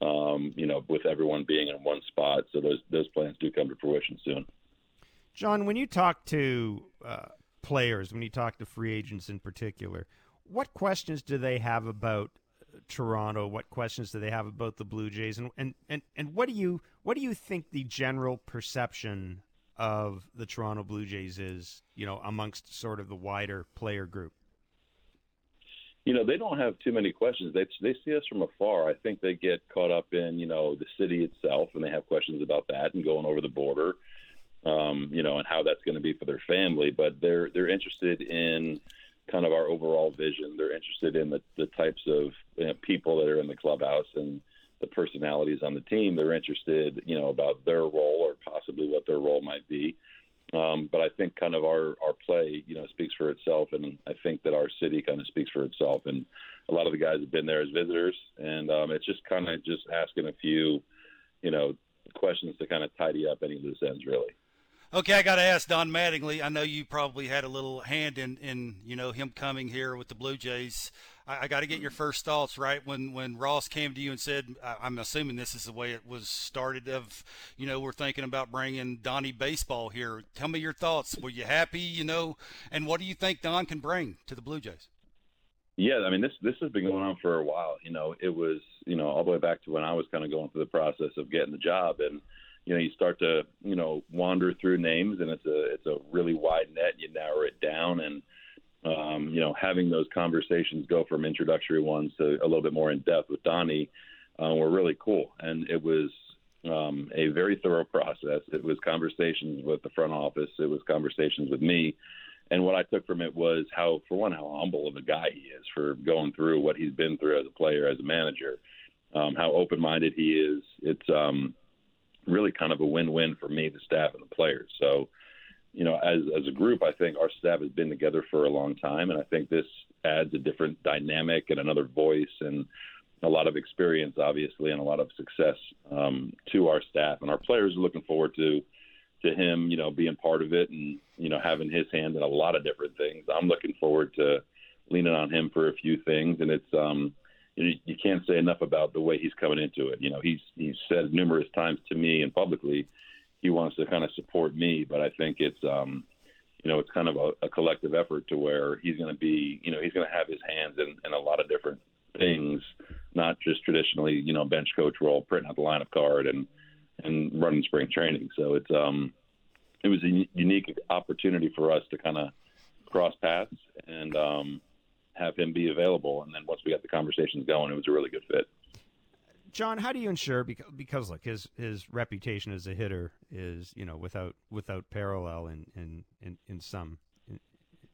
um, you know, with everyone being in one spot. So those those plans do come to fruition soon. John, when you talk to uh, players, when you talk to free agents in particular, what questions do they have about Toronto? What questions do they have about the Blue Jays? And and, and, and what do you what do you think the general perception of the Toronto Blue Jays is, you know, amongst sort of the wider player group? you know, they don't have too many questions. They they see us from afar. I think they get caught up in you know the city itself, and they have questions about that and going over the border, um, you know, and how that's going to be for their family. But they're they're interested in kind of our overall vision. They're interested in the the types of you know, people that are in the clubhouse and the personalities on the team. They're interested, you know, about their role or possibly what their role might be. Um, but I think kind of our, our play, you know, speaks for itself, and I think that our city kind of speaks for itself. And a lot of the guys have been there as visitors, and um, it's just kind of just asking a few, you know, questions to kind of tidy up any loose ends, really. Okay, I got to ask Don Mattingly. I know you probably had a little hand in, in you know him coming here with the Blue Jays. I, I got to get your first thoughts, right? When when Ross came to you and said, I'm assuming this is the way it was started. Of you know, we're thinking about bringing Donnie baseball here. Tell me your thoughts. Were you happy? You know, and what do you think Don can bring to the Blue Jays? Yeah, I mean this this has been going on for a while. You know, it was you know all the way back to when I was kind of going through the process of getting the job, and you know you start to you know wander through names, and it's a it's a really wide net. You narrow it down, and um, you know, having those conversations go from introductory ones to a little bit more in depth with Donnie uh, were really cool. And it was um, a very thorough process. It was conversations with the front office, it was conversations with me. And what I took from it was how, for one, how humble of a guy he is for going through what he's been through as a player, as a manager, um, how open minded he is. It's um, really kind of a win win for me, the staff, and the players. So, you know, as as a group, I think our staff has been together for a long time, and I think this adds a different dynamic and another voice and a lot of experience, obviously, and a lot of success um, to our staff and our players are looking forward to to him, you know, being part of it and you know having his hand in a lot of different things. I'm looking forward to leaning on him for a few things, and it's um, you, know, you can't say enough about the way he's coming into it. You know, he's he's said numerous times to me and publicly he wants to kind of support me, but I think it's um, you know it's kind of a, a collective effort to where he's going to be you know he's going to have his hands in, in a lot of different things, not just traditionally you know bench coach role, printing out the lineup card and and running spring training. So it's um it was a unique opportunity for us to kind of cross paths and um, have him be available. And then once we got the conversations going, it was a really good fit. John, how do you ensure because because look his his reputation as a hitter is you know without without parallel in in in, in some in,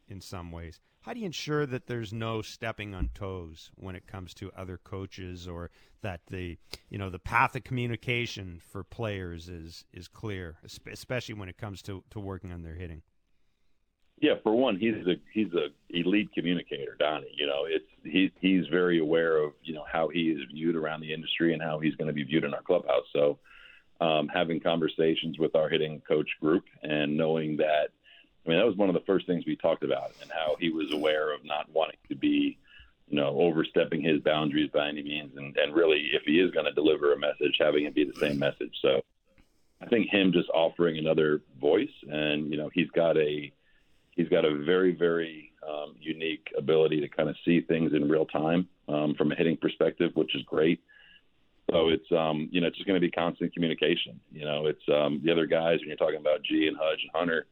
in some ways. How do you ensure that there's no stepping on toes when it comes to other coaches or that the you know the path of communication for players is is clear, especially when it comes to, to working on their hitting? Yeah, for one, he's a he's a elite communicator, Donnie. You know, it's he's he's very aware of you know how he is viewed around the industry and how he's going to be viewed in our clubhouse. So, um, having conversations with our hitting coach group and knowing that, I mean, that was one of the first things we talked about, and how he was aware of not wanting to be, you know, overstepping his boundaries by any means, and and really, if he is going to deliver a message, having it be the same message. So, I think him just offering another voice, and you know, he's got a he's got a very, very um, unique ability to kind of see things in real time um, from a hitting perspective, which is great. So it's um, you know it's just going to be constant communication. You know, it's um, the other guys when you're talking about G and Hudge and Hunter,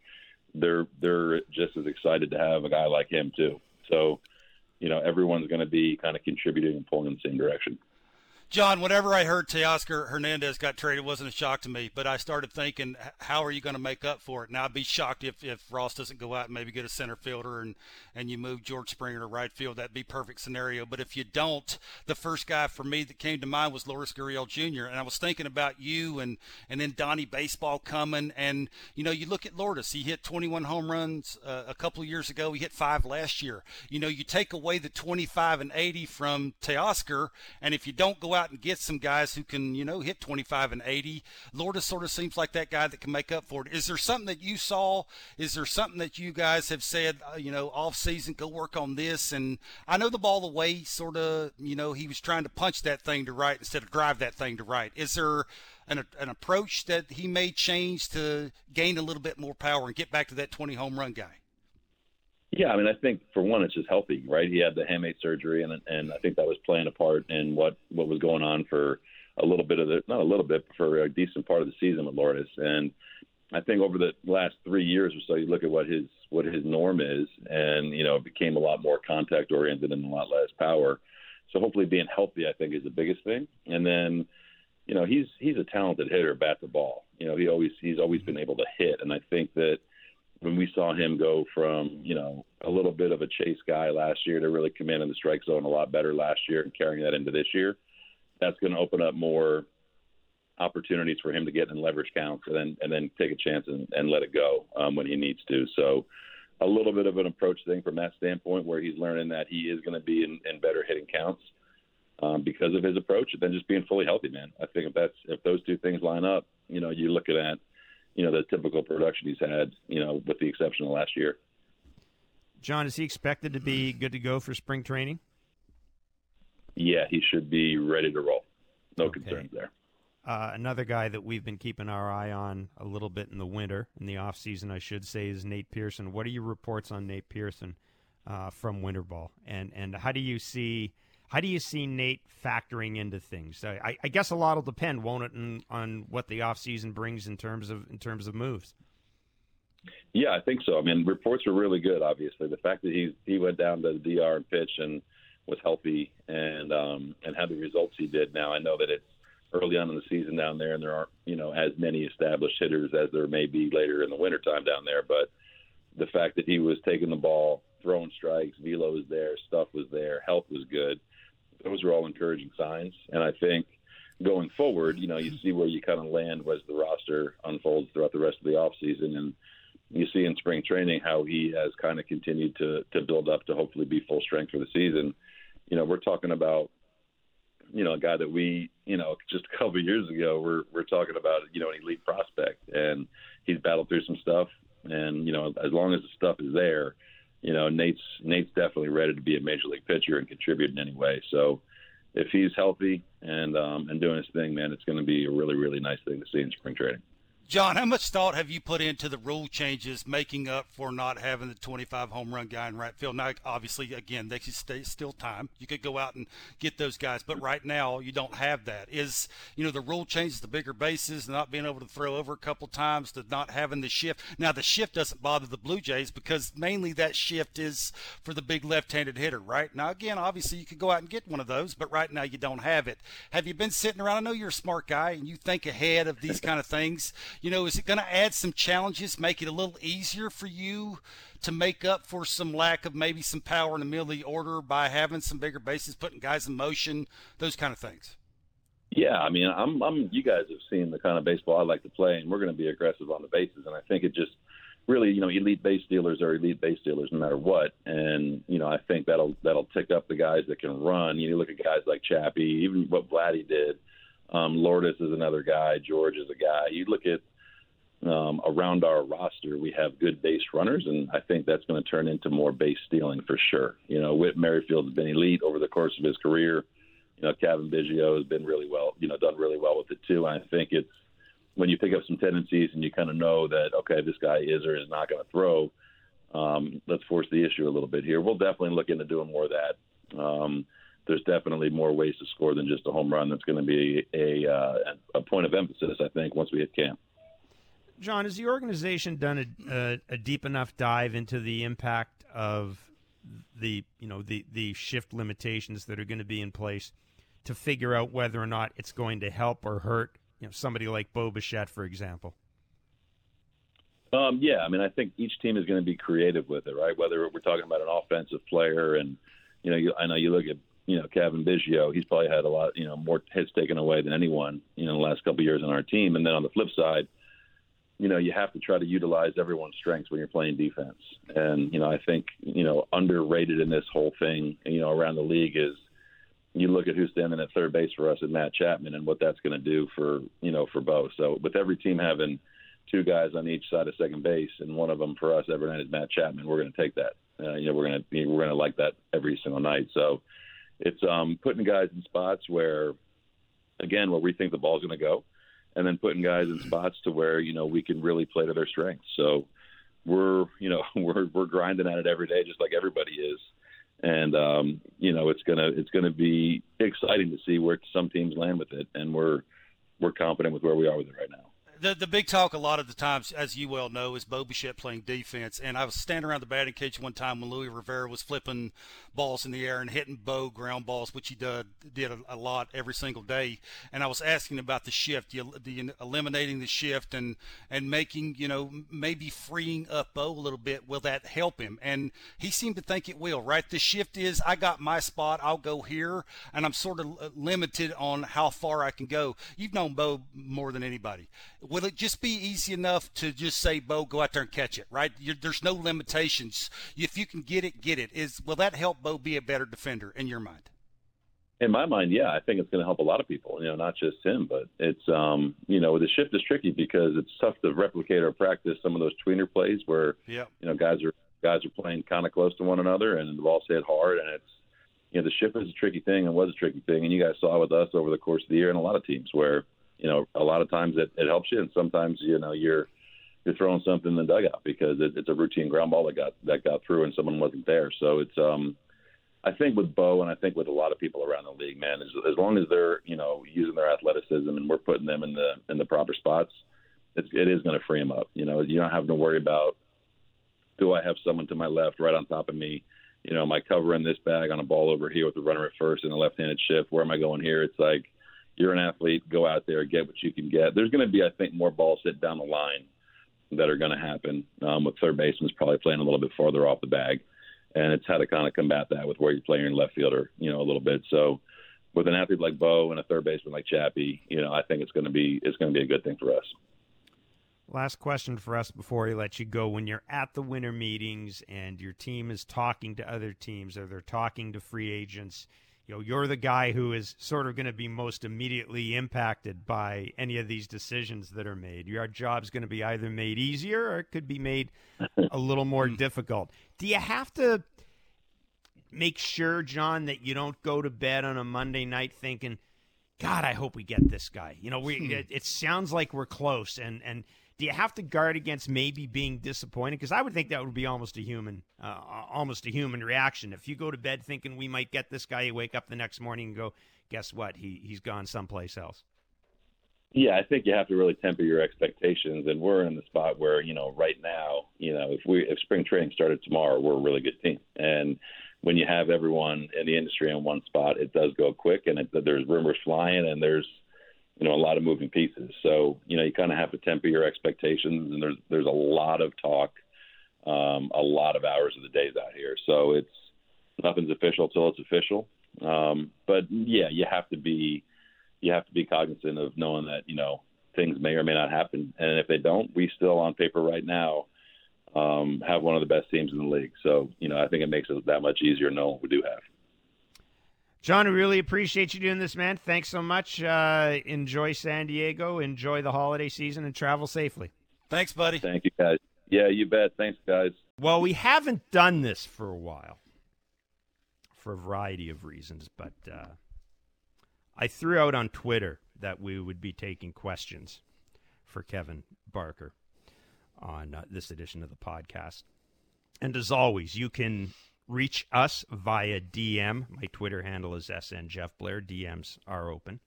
they're they're just as excited to have a guy like him too. So, you know, everyone's going to be kind of contributing and pulling in the same direction. John, whatever I heard Teoscar Hernandez got traded, wasn't a shock to me. But I started thinking, how are you going to make up for it? Now I'd be shocked if, if Ross doesn't go out and maybe get a center fielder and and you move George Springer to right field. That'd be perfect scenario. But if you don't, the first guy for me that came to mind was Lourdes Gurriel Jr. And I was thinking about you and and then Donnie Baseball coming. And you know, you look at Lourdes. He hit 21 home runs uh, a couple of years ago. He hit five last year. You know, you take away the 25 and 80 from Teoscar, and if you don't go out and get some guys who can, you know, hit 25 and 80. Lourdes sort of seems like that guy that can make up for it. Is there something that you saw? Is there something that you guys have said, uh, you know, off season, go work on this? And I know the ball away, sort of, you know, he was trying to punch that thing to right instead of drive that thing to right. Is there an, an approach that he may change to gain a little bit more power and get back to that 20 home run guy? Yeah, I mean, I think for one, it's just healthy, right? He had the hamate surgery, and and I think that was playing a part in what what was going on for a little bit of the not a little bit for a decent part of the season with Lourdes. And I think over the last three years or so, you look at what his what his norm is, and you know, it became a lot more contact oriented and a lot less power. So hopefully, being healthy, I think, is the biggest thing. And then, you know, he's he's a talented hitter, bat the ball. You know, he always he's always been able to hit, and I think that when we saw him go from you know a little bit of a chase guy last year to really commanding the strike zone a lot better last year and carrying that into this year, that's going to open up more opportunities for him to get in leverage counts and then and then take a chance and, and let it go um, when he needs to. So a little bit of an approach thing from that standpoint where he's learning that he is going to be in, in better hitting counts um, because of his approach and then just being fully healthy, man. I think if that's if those two things line up, you know, you're looking at you know the typical production he's had, you know, with the exception of last year. John, is he expected to be good to go for spring training? Yeah, he should be ready to roll. No okay. concerns there. Uh, another guy that we've been keeping our eye on a little bit in the winter, in the off season, I should say, is Nate Pearson. What are your reports on Nate Pearson uh, from winter ball, and and how do you see how do you see Nate factoring into things? I, I guess a lot will depend, won't it, in, on what the offseason brings in terms of in terms of moves. Yeah, I think so. I mean, reports were really good. Obviously, the fact that he he went down to the DR and pitched and was healthy and um, and had the results he did. Now I know that it's early on in the season down there, and there aren't you know as many established hitters as there may be later in the wintertime down there. But the fact that he was taking the ball, throwing strikes, velo was there, stuff was there, health was good those are all encouraging signs. And I think going forward, you know, you see where you kind of land as the roster unfolds throughout the rest of the offseason. And you see in spring training how he has kind of continued to, to build up to hopefully be full strength for the season. You know, we're talking about, you know, a guy that we, you know, just a couple of years ago, we're, we're talking about, you know, an elite prospect. And he's battled through some stuff. And, you know, as long as the stuff is there, you know, Nate's Nate's definitely ready to be a major league pitcher and contribute in any way. So if he's healthy and um, and doing his thing, man, it's going to be a really really nice thing to see in spring training. John, how much thought have you put into the rule changes making up for not having the 25 home run guy in right field? Now, obviously, again, they should stay still time. You could go out and get those guys, but right now you don't have that. Is you know the rule changes, the bigger bases, not being able to throw over a couple times, to not having the shift. Now the shift doesn't bother the Blue Jays because mainly that shift is for the big left-handed hitter. Right now, again, obviously you could go out and get one of those, but right now you don't have it. Have you been sitting around? I know you're a smart guy and you think ahead of these kind of things you know, is it going to add some challenges, make it a little easier for you to make up for some lack of maybe some power in the middle of the order by having some bigger bases, putting guys in motion, those kind of things? Yeah, I mean, I'm, I'm. You guys have seen the kind of baseball I like to play, and we're going to be aggressive on the bases. And I think it just really, you know, elite base stealers are elite base stealers no matter what. And you know, I think that'll that'll tick up the guys that can run. You look at guys like Chappie, even what Vladdy did. Um, Lourdes is another guy. George is a guy. You look at um, around our roster, we have good base runners, and I think that's going to turn into more base stealing for sure. You know, Whit Merrifield has been elite over the course of his career. You know, Cavan Biggio has been really well, you know, done really well with it too. And I think it's when you pick up some tendencies and you kind of know that okay, this guy is or is not going to throw. Um, let's force the issue a little bit here. We'll definitely look into doing more of that. Um, there's definitely more ways to score than just a home run. That's going to be a uh, a point of emphasis, I think, once we hit camp. John, has the organization done a, a, a, deep enough dive into the impact of the you know the the shift limitations that are going to be in place to figure out whether or not it's going to help or hurt you know somebody like Bo Bichette, for example? Um, yeah, I mean, I think each team is going to be creative with it, right? Whether we're talking about an offensive player, and you know, you, I know you look at you know Cavan Biggio, he's probably had a lot, you know, more hits taken away than anyone, you know, the last couple of years on our team. And then on the flip side, you know, you have to try to utilize everyone's strengths when you're playing defense. And you know, I think you know underrated in this whole thing, you know, around the league is you look at who's standing at third base for us and Matt Chapman and what that's going to do for you know for both. So with every team having two guys on each side of second base, and one of them for us every night is Matt Chapman. We're going to take that. Uh, you know, we're going to we're going to like that every single night. So it's um, putting guys in spots where, again, where we think the ball's going to go, and then putting guys in spots to where you know we can really play to their strengths. So we're you know we're we're grinding at it every day, just like everybody is. And um, you know it's gonna it's gonna be exciting to see where some teams land with it, and we're we're confident with where we are with it right now the the big talk a lot of the times, as you well know, is Bo Bichette playing defense. And I was standing around the batting cage one time when Luis Rivera was flipping balls in the air and hitting Bo ground balls, which he did did a, a lot every single day. And I was asking about the shift, the, the eliminating the shift and and making you know maybe freeing up Bo a little bit. Will that help him? And he seemed to think it will. Right, the shift is I got my spot, I'll go here, and I'm sort of uh, limited on how far I can go. You've known Bo more than anybody will it just be easy enough to just say, Bo, go out there and catch it, right? You're, there's no limitations. If you can get it, get it. Is will that help Bo be a better defender in your mind? In my mind, yeah, I think it's going to help a lot of people. You know, not just him, but it's um, you know, the shift is tricky because it's tough to replicate or practice some of those tweener plays where yep. you know guys are guys are playing kind of close to one another and the ball's hit hard and it's you know the shift is a tricky thing and was a tricky thing and you guys saw with us over the course of the year and a lot of teams where you know, a lot of times it, it helps you, and sometimes you know you're you're throwing something in the dugout because it, it's a routine ground ball that got that got through and someone wasn't there. So it's um, I think with Bo and I think with a lot of people around the league, man, as, as long as they're you know using their athleticism and we're putting them in the in the proper spots, it's, it is going to free them up. You know, you don't have to worry about do I have someone to my left right on top of me. You know, am I covering this bag on a ball over here with the runner at first and a left-handed shift? Where am I going here? It's like you're an athlete, go out there, get what you can get. There's going to be, I think, more balls hit down the line that are going to happen. Um, with third baseman's probably playing a little bit farther off the bag, and it's how to kind of combat that with where you play your left fielder, you know, a little bit. So, with an athlete like Bo and a third baseman like Chappie, you know, I think it's going to be it's going to be a good thing for us. Last question for us before we let you go. When you're at the winter meetings and your team is talking to other teams or they're talking to free agents you know you're the guy who is sort of going to be most immediately impacted by any of these decisions that are made. Your job's going to be either made easier or it could be made a little more hmm. difficult. Do you have to make sure, John, that you don't go to bed on a Monday night thinking, "God, I hope we get this guy." You know, we hmm. it, it sounds like we're close, and and do you have to guard against maybe being disappointed? Because I would think that would be almost a human, uh, almost a human reaction. If you go to bed thinking we might get this guy, you wake up the next morning and go, guess what? He he's gone someplace else. Yeah, I think you have to really temper your expectations, and we're in the spot where you know right now, you know, if we if spring training started tomorrow, we're a really good team, and when you have everyone in the industry in one spot, it does go quick, and it, there's rumors flying, and there's you know a lot of moving pieces. So you know you kind of have to temper your expectations, and there's there's a lot of talk, um, a lot of hours of the days out here. So it's nothing's official till it's official. Um, but yeah, you have to be you have to be cognizant of knowing that you know things may or may not happen, and if they don't, we still on paper right now um, have one of the best teams in the league. So you know I think it makes it that much easier knowing what we do have. John, we really appreciate you doing this, man. Thanks so much. Uh, enjoy San Diego. Enjoy the holiday season and travel safely. Thanks, buddy. Thank you, guys. Yeah, you bet. Thanks, guys. Well, we haven't done this for a while for a variety of reasons, but uh, I threw out on Twitter that we would be taking questions for Kevin Barker on uh, this edition of the podcast. And as always, you can reach us via DM. My Twitter handle is SN Jeff Blair. DMs are open.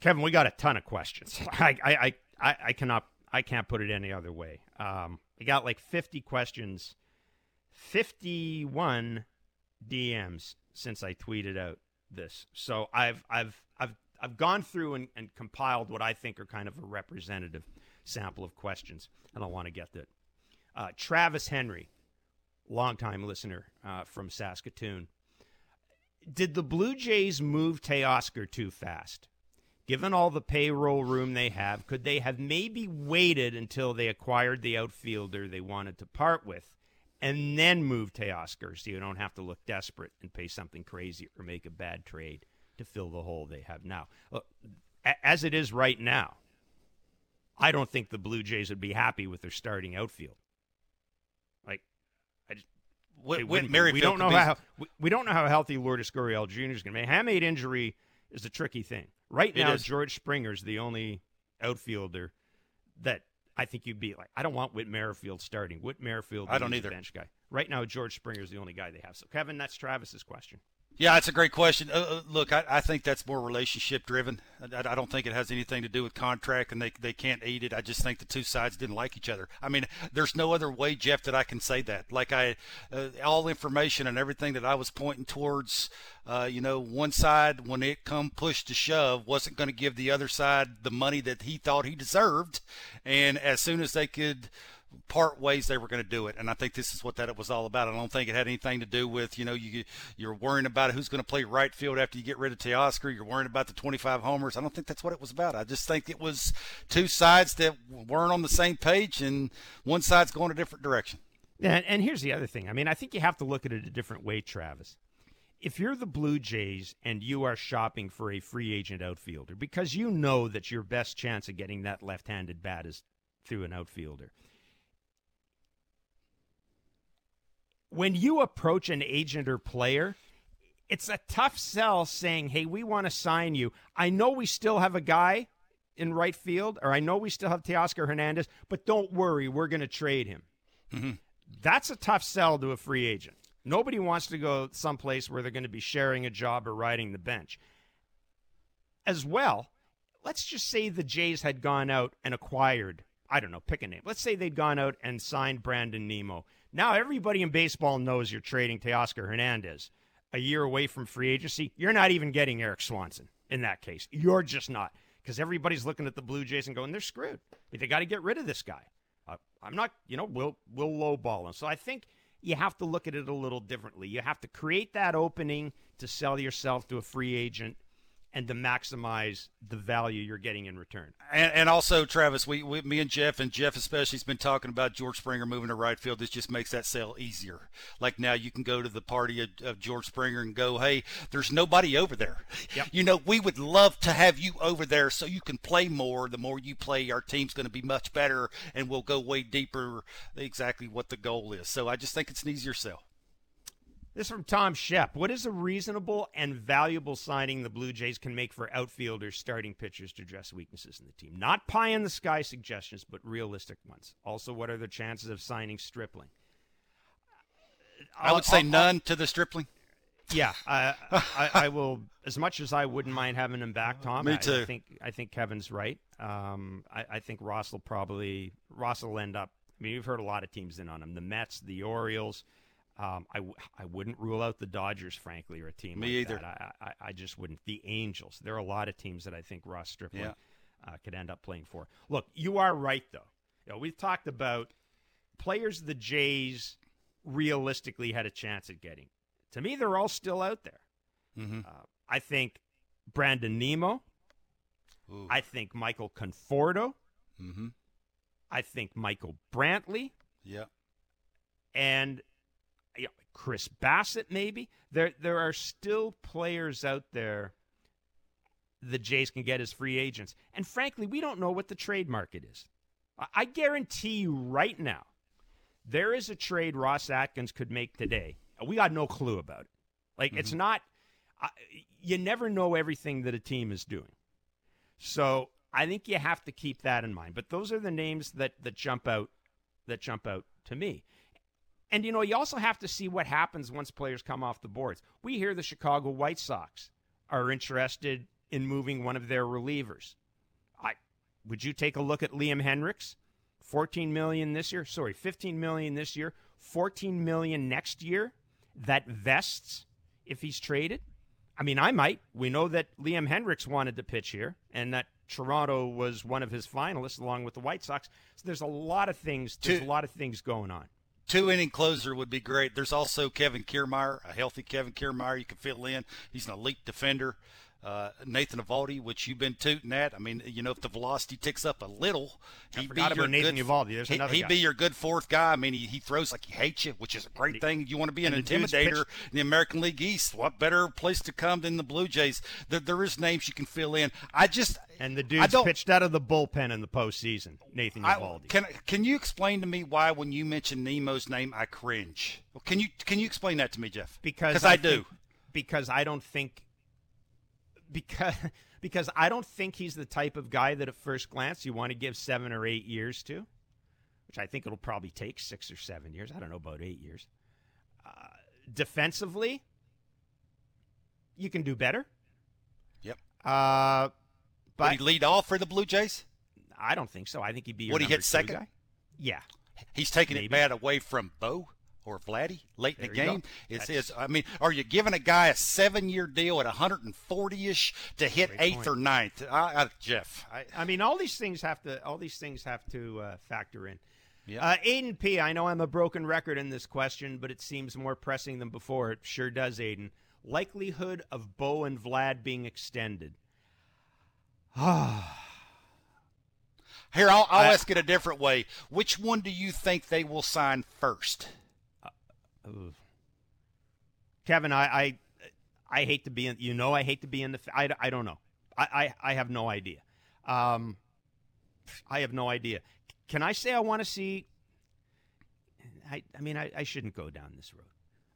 Kevin, we got a ton of questions. I, I, I, I cannot, I can't put it any other way. Um, got like 50 questions, 51 DMs since I tweeted out this. So I've I've I've I've gone through and, and compiled what I think are kind of a representative sample of questions, and I want to get that. Uh, Travis Henry, longtime listener uh, from Saskatoon. Did the Blue Jays move Teoscar too fast? Given all the payroll room they have, could they have maybe waited until they acquired the outfielder they wanted to part with and then move Teoscar so you don't have to look desperate and pay something crazy or make a bad trade to fill the hole they have now? As it is right now, I don't think the Blue Jays would be happy with their starting outfield. Like, Whit, Whit we don't know how we, we don't know how healthy Lourdes Gurriel Jr. is going to be. Hamate injury is a tricky thing. Right now, is. George is the only outfielder that I think you'd be like. I don't want Whit Merrifield starting. Whit Merrifield, I don't either. bench guy. Right now, George Springer is the only guy they have. So, Kevin, that's Travis's question. Yeah, it's a great question. Uh, uh, look, I, I think that's more relationship driven. I, I don't think it has anything to do with contract, and they they can't eat it. I just think the two sides didn't like each other. I mean, there's no other way, Jeff, that I can say that. Like I, uh, all information and everything that I was pointing towards, uh, you know, one side when it come push to shove wasn't going to give the other side the money that he thought he deserved, and as soon as they could part ways they were going to do it and i think this is what that it was all about i don't think it had anything to do with you know you you're worrying about who's going to play right field after you get rid of Teoscar. you're worrying about the 25 homers i don't think that's what it was about i just think it was two sides that weren't on the same page and one side's going a different direction And, and here's the other thing. I mean, I think you have to look at it a different way, Travis. If you're the Blue Jays and you are shopping for a free agent outfielder because you know that your best chance of getting that left handed bat is through an outfielder, when you approach an agent or player, it's a tough sell saying, hey, we want to sign you. I know we still have a guy in right field, or I know we still have Teoscar Hernandez, but don't worry, we're going to trade him. Mm-hmm. That's a tough sell to a free agent. Nobody wants to go someplace where they're going to be sharing a job or riding the bench. As well, let's just say the Jays had gone out and acquired, I don't know, pick a name. Let's say they'd gone out and signed Brandon Nimmo. Now everybody in baseball knows you're trading Teoscar Hernandez. A year away from free agency, you're not even getting Erik Swanson in that case. You're just not. Because everybody's looking at the Blue Jays and going, they're screwed. They got to get rid of this guy. Uh, I'm not, you know, we'll we'll lowball him. So I think you have to look at it a little differently. You have to create that opening to sell yourself to a free agent and to maximize the value you're getting in return. And, and also, Travis, we, we, me and Jeff, and Jeff especially, has been talking about George Springer moving to right field. This just makes that sale easier. Like now, you can go to the party of, of George Springer and go, "Hey, there's nobody over there. Yep. You know, we would love to have you over there so you can play more. The more you play, our team's going to be much better, and we'll go way deeper. Exactly what the goal is. So I just think it's an easier sell. This is from Tom Shep. What is a reasonable and valuable signing the Blue Jays can make for outfielders, starting pitchers to address weaknesses in the team? Not pie in the sky suggestions, but realistic ones. Also, what are the chances of signing Stripling? I would say I'll- none to the Stripling. Yeah, I, I, I will. As much as I wouldn't mind having him back, Tom. Me I- I, too. think I think Kevin's right. Um, I, I think Ross will probably Ross will end up. I mean, you've heard a lot of teams in on him: the Mets, the Orioles. Um, I, w- I wouldn't rule out the Dodgers, frankly, or a team Me like either. that. I, I, I just wouldn't. The Angels. There are a lot of teams that I think Ross Stripling Yeah. uh, could end up playing for. Look, you are right though. You know, we've talked about players the Jays realistically had a chance at getting. To me, they're all still out there. Mm-hmm. Uh, I think Brandon Nimmo. Ooh. I think Michael Conforto. mm-hmm. I think Michael Brantley Yeah. and you know, Chris Bassitt. Maybe there there are still players out there the Jays can get as free agents. And frankly, we don't know what the trade market is. I- guarantee you right now, there is a trade Ross Atkins could make today. We got no clue about it. Like it's mm-hmm. not. You never know everything that a team is doing. So I think you have to keep that in mind. But those are the names that that jump out that jump out to me. And you know, you also have to see what happens once players come off the boards. We hear the Chicago White Sox are interested in moving one of their relievers. I would you take a look at Liam Hendriks? 14 million this year, sorry, 15 million this year, 14 million next year that vests if he's traded. I mean, I might. We know that Liam Hendriks wanted to pitch here, and that Toronto was one of his finalists along with the White Sox. So there's a lot of things. There's Two- a lot of things going on. Two inning closer would be great. There's also Kevin Kiermaier, a healthy Kevin Kiermaier you can fill in. He's an elite defender. Uh, Nathan Eovaldi, which you've been tooting at. I mean, you know, if the velocity ticks up a little, he'd be your Nathan good, he, He'd guy. be your good fourth guy. I mean, he, he throws like he hates you, which is a great thing. You want to be an and intimidator in the American League East. What better place to come than the Blue Jays? There, there is names you can fill in. I just And the dude's pitched out of the bullpen in the postseason. Nathan I, can can you explain to me why when you mention Nimmo's name I cringe? Well, can you can you explain that to me, Jeff? because I, I do. think- because I don't think because because I don't think he's the type of guy that at first glance you want to give seven or eight years to, which I think it'll probably take six or seven years. I don't know about eight years. Uh, defensively, you can do better. Yep. Uh, Would but he lead off for the Blue Jays? I don't think so. I think he'd be. Would he hit second? guy. Yeah. He's taking it Maybe. bad away from Bo or Vladdy late in There the game. It's, it's, I mean, are you giving a guy a seven-year deal at 140ish to hit Great eighth point. or ninth? I, I, Jeff, I, I mean, all these things have to all these things have to uh, factor in. Yeah. Uh, Aiden P. I know I'm a broken record in this question, but it seems more pressing than before. It sure does, Aiden. Likelihood of Bo and Vlad being extended. here I'll, I'll I- ask it a different way. Which one do you think they will sign first? Kevin, I, I, I hate to be in. You know, I hate to be in the. I, I don't know. I, I, I have no idea. Um, I have no idea. Can I say I want to see? I, I mean, I, I shouldn't go down this road.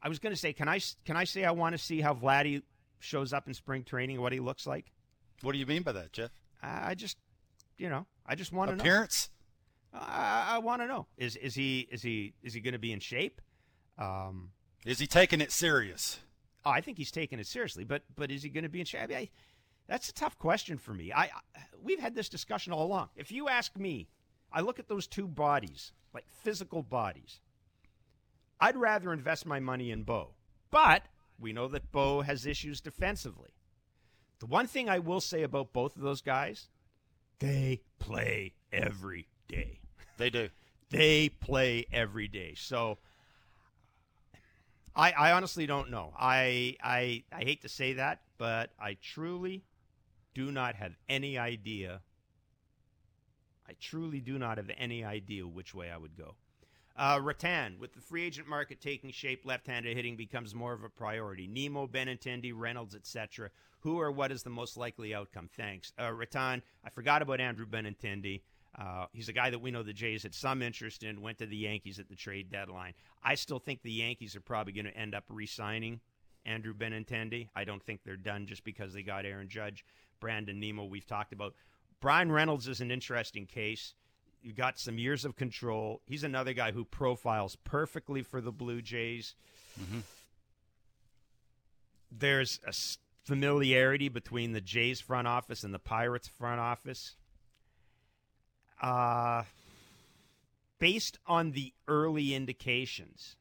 I was going to say, can I, can I say I want to see how Vladdy shows up in spring training, what he looks like? What do you mean by that, Jeff? I, I just, you know, I just want to know. Appearance? I, I want to know. Is, is he, is he, is he going to be in shape? Um, Is he taking it serious? Oh, I think he's taking it seriously, but but is he going to be in shape? I mean, I, that's a tough question for me. I, I we've had this discussion all along. If you ask me, I look at those two bodies, like physical bodies. I'd rather invest my money in Bo, but we know that Bo has issues defensively. The one thing I will say about both of those guys, they play every day. They do. They play every day. So I, I honestly don't know. I, I I hate to say that, but I truly do not have any idea. I truly do not have any idea which way I would go. Uh, Rattan, with the free agent market taking shape, left-handed hitting becomes more of a priority. Nimmo, Benintendi, Reynolds, etc. Who or what is the most likely outcome? Thanks, uh, Rattan. I forgot about Andrew Benintendi. Uh, he's a guy that we know the Jays had some interest in. Went to the Yankees at the trade deadline. I still think the Yankees are probably going to end up re-signing Andrew Benintendi. I don't think they're done just because they got Aaron Judge, Brandon Nimmo. We've talked about. Bryan Reynolds is an interesting case. You got some years of control. He's another guy who profiles perfectly for the Blue Jays. There's a familiarity between the Jays front office and the Pirates front office. Uh, based on the early indications,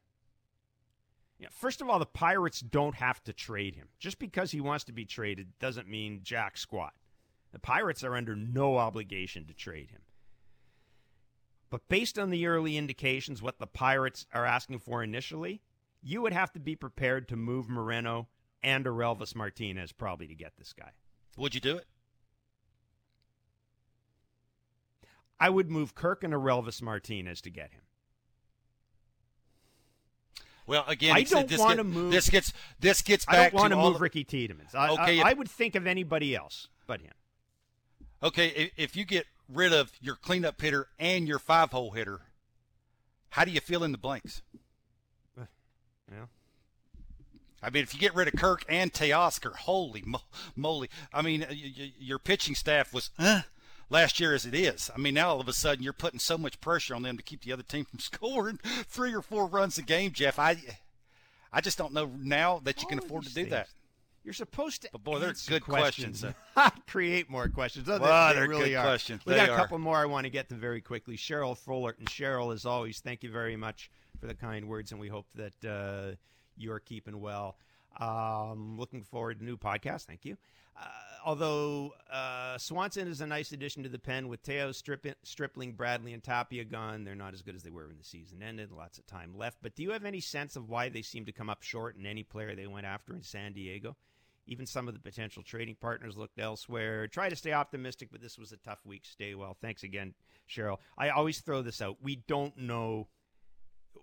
you know, first of all, the Pirates don't have to trade him. Just because he wants to be traded doesn't mean jack squat. The Pirates are under no obligation to trade him. But based on the early indications, what the Pirates are asking for initially, you would have to be prepared to move Moreno and or Martinez probably to get this guy. Would you do it? I would move Kirk and Orelvis Martinez to get him. Well, again, I don't this wanna move- This gets this gets I don't want to move the- Ricky Tiedemann. I, Okay, I, I would think of anybody else but him. Okay, if, if you get rid of your cleanup hitter and your five hole hitter, how do you fill in the blanks? Yeah. I mean, if you get rid of Kirk and Teoscar, holy mo- moly! I mean, y- y- your pitching staff was uh, last year as it is. I mean, now all of a sudden you're putting so much pressure on them to keep the other team from scoring three or four runs a game, Jeff. I, I just don't know now that you can All of afford to do things. that. You're supposed to. But boy, they're good questions, questions. Create more questions. Oh, Well, they they're really good are. questions. We They got a are. couple more I want to get to very quickly. Cheryl Fuller and Cheryl, as always, thank you very much for the kind words, and we hope that uh, you're keeping well. Um, looking forward to new podcast. Thank you. Uh, although uh, Swanson is a nice addition to the pen with Teo, Strip- Stripling, Bradley, and Tapia gone. They're not as good as they were when the season ended. Lots of time left. But do you have any sense of why they seem to come up short in any player they went after in San Diego? Even some of the potential trading partners looked elsewhere. Try to stay optimistic, but this was a tough week. Stay well. Thanks again, Cheryl. I always throw this out. We don't know.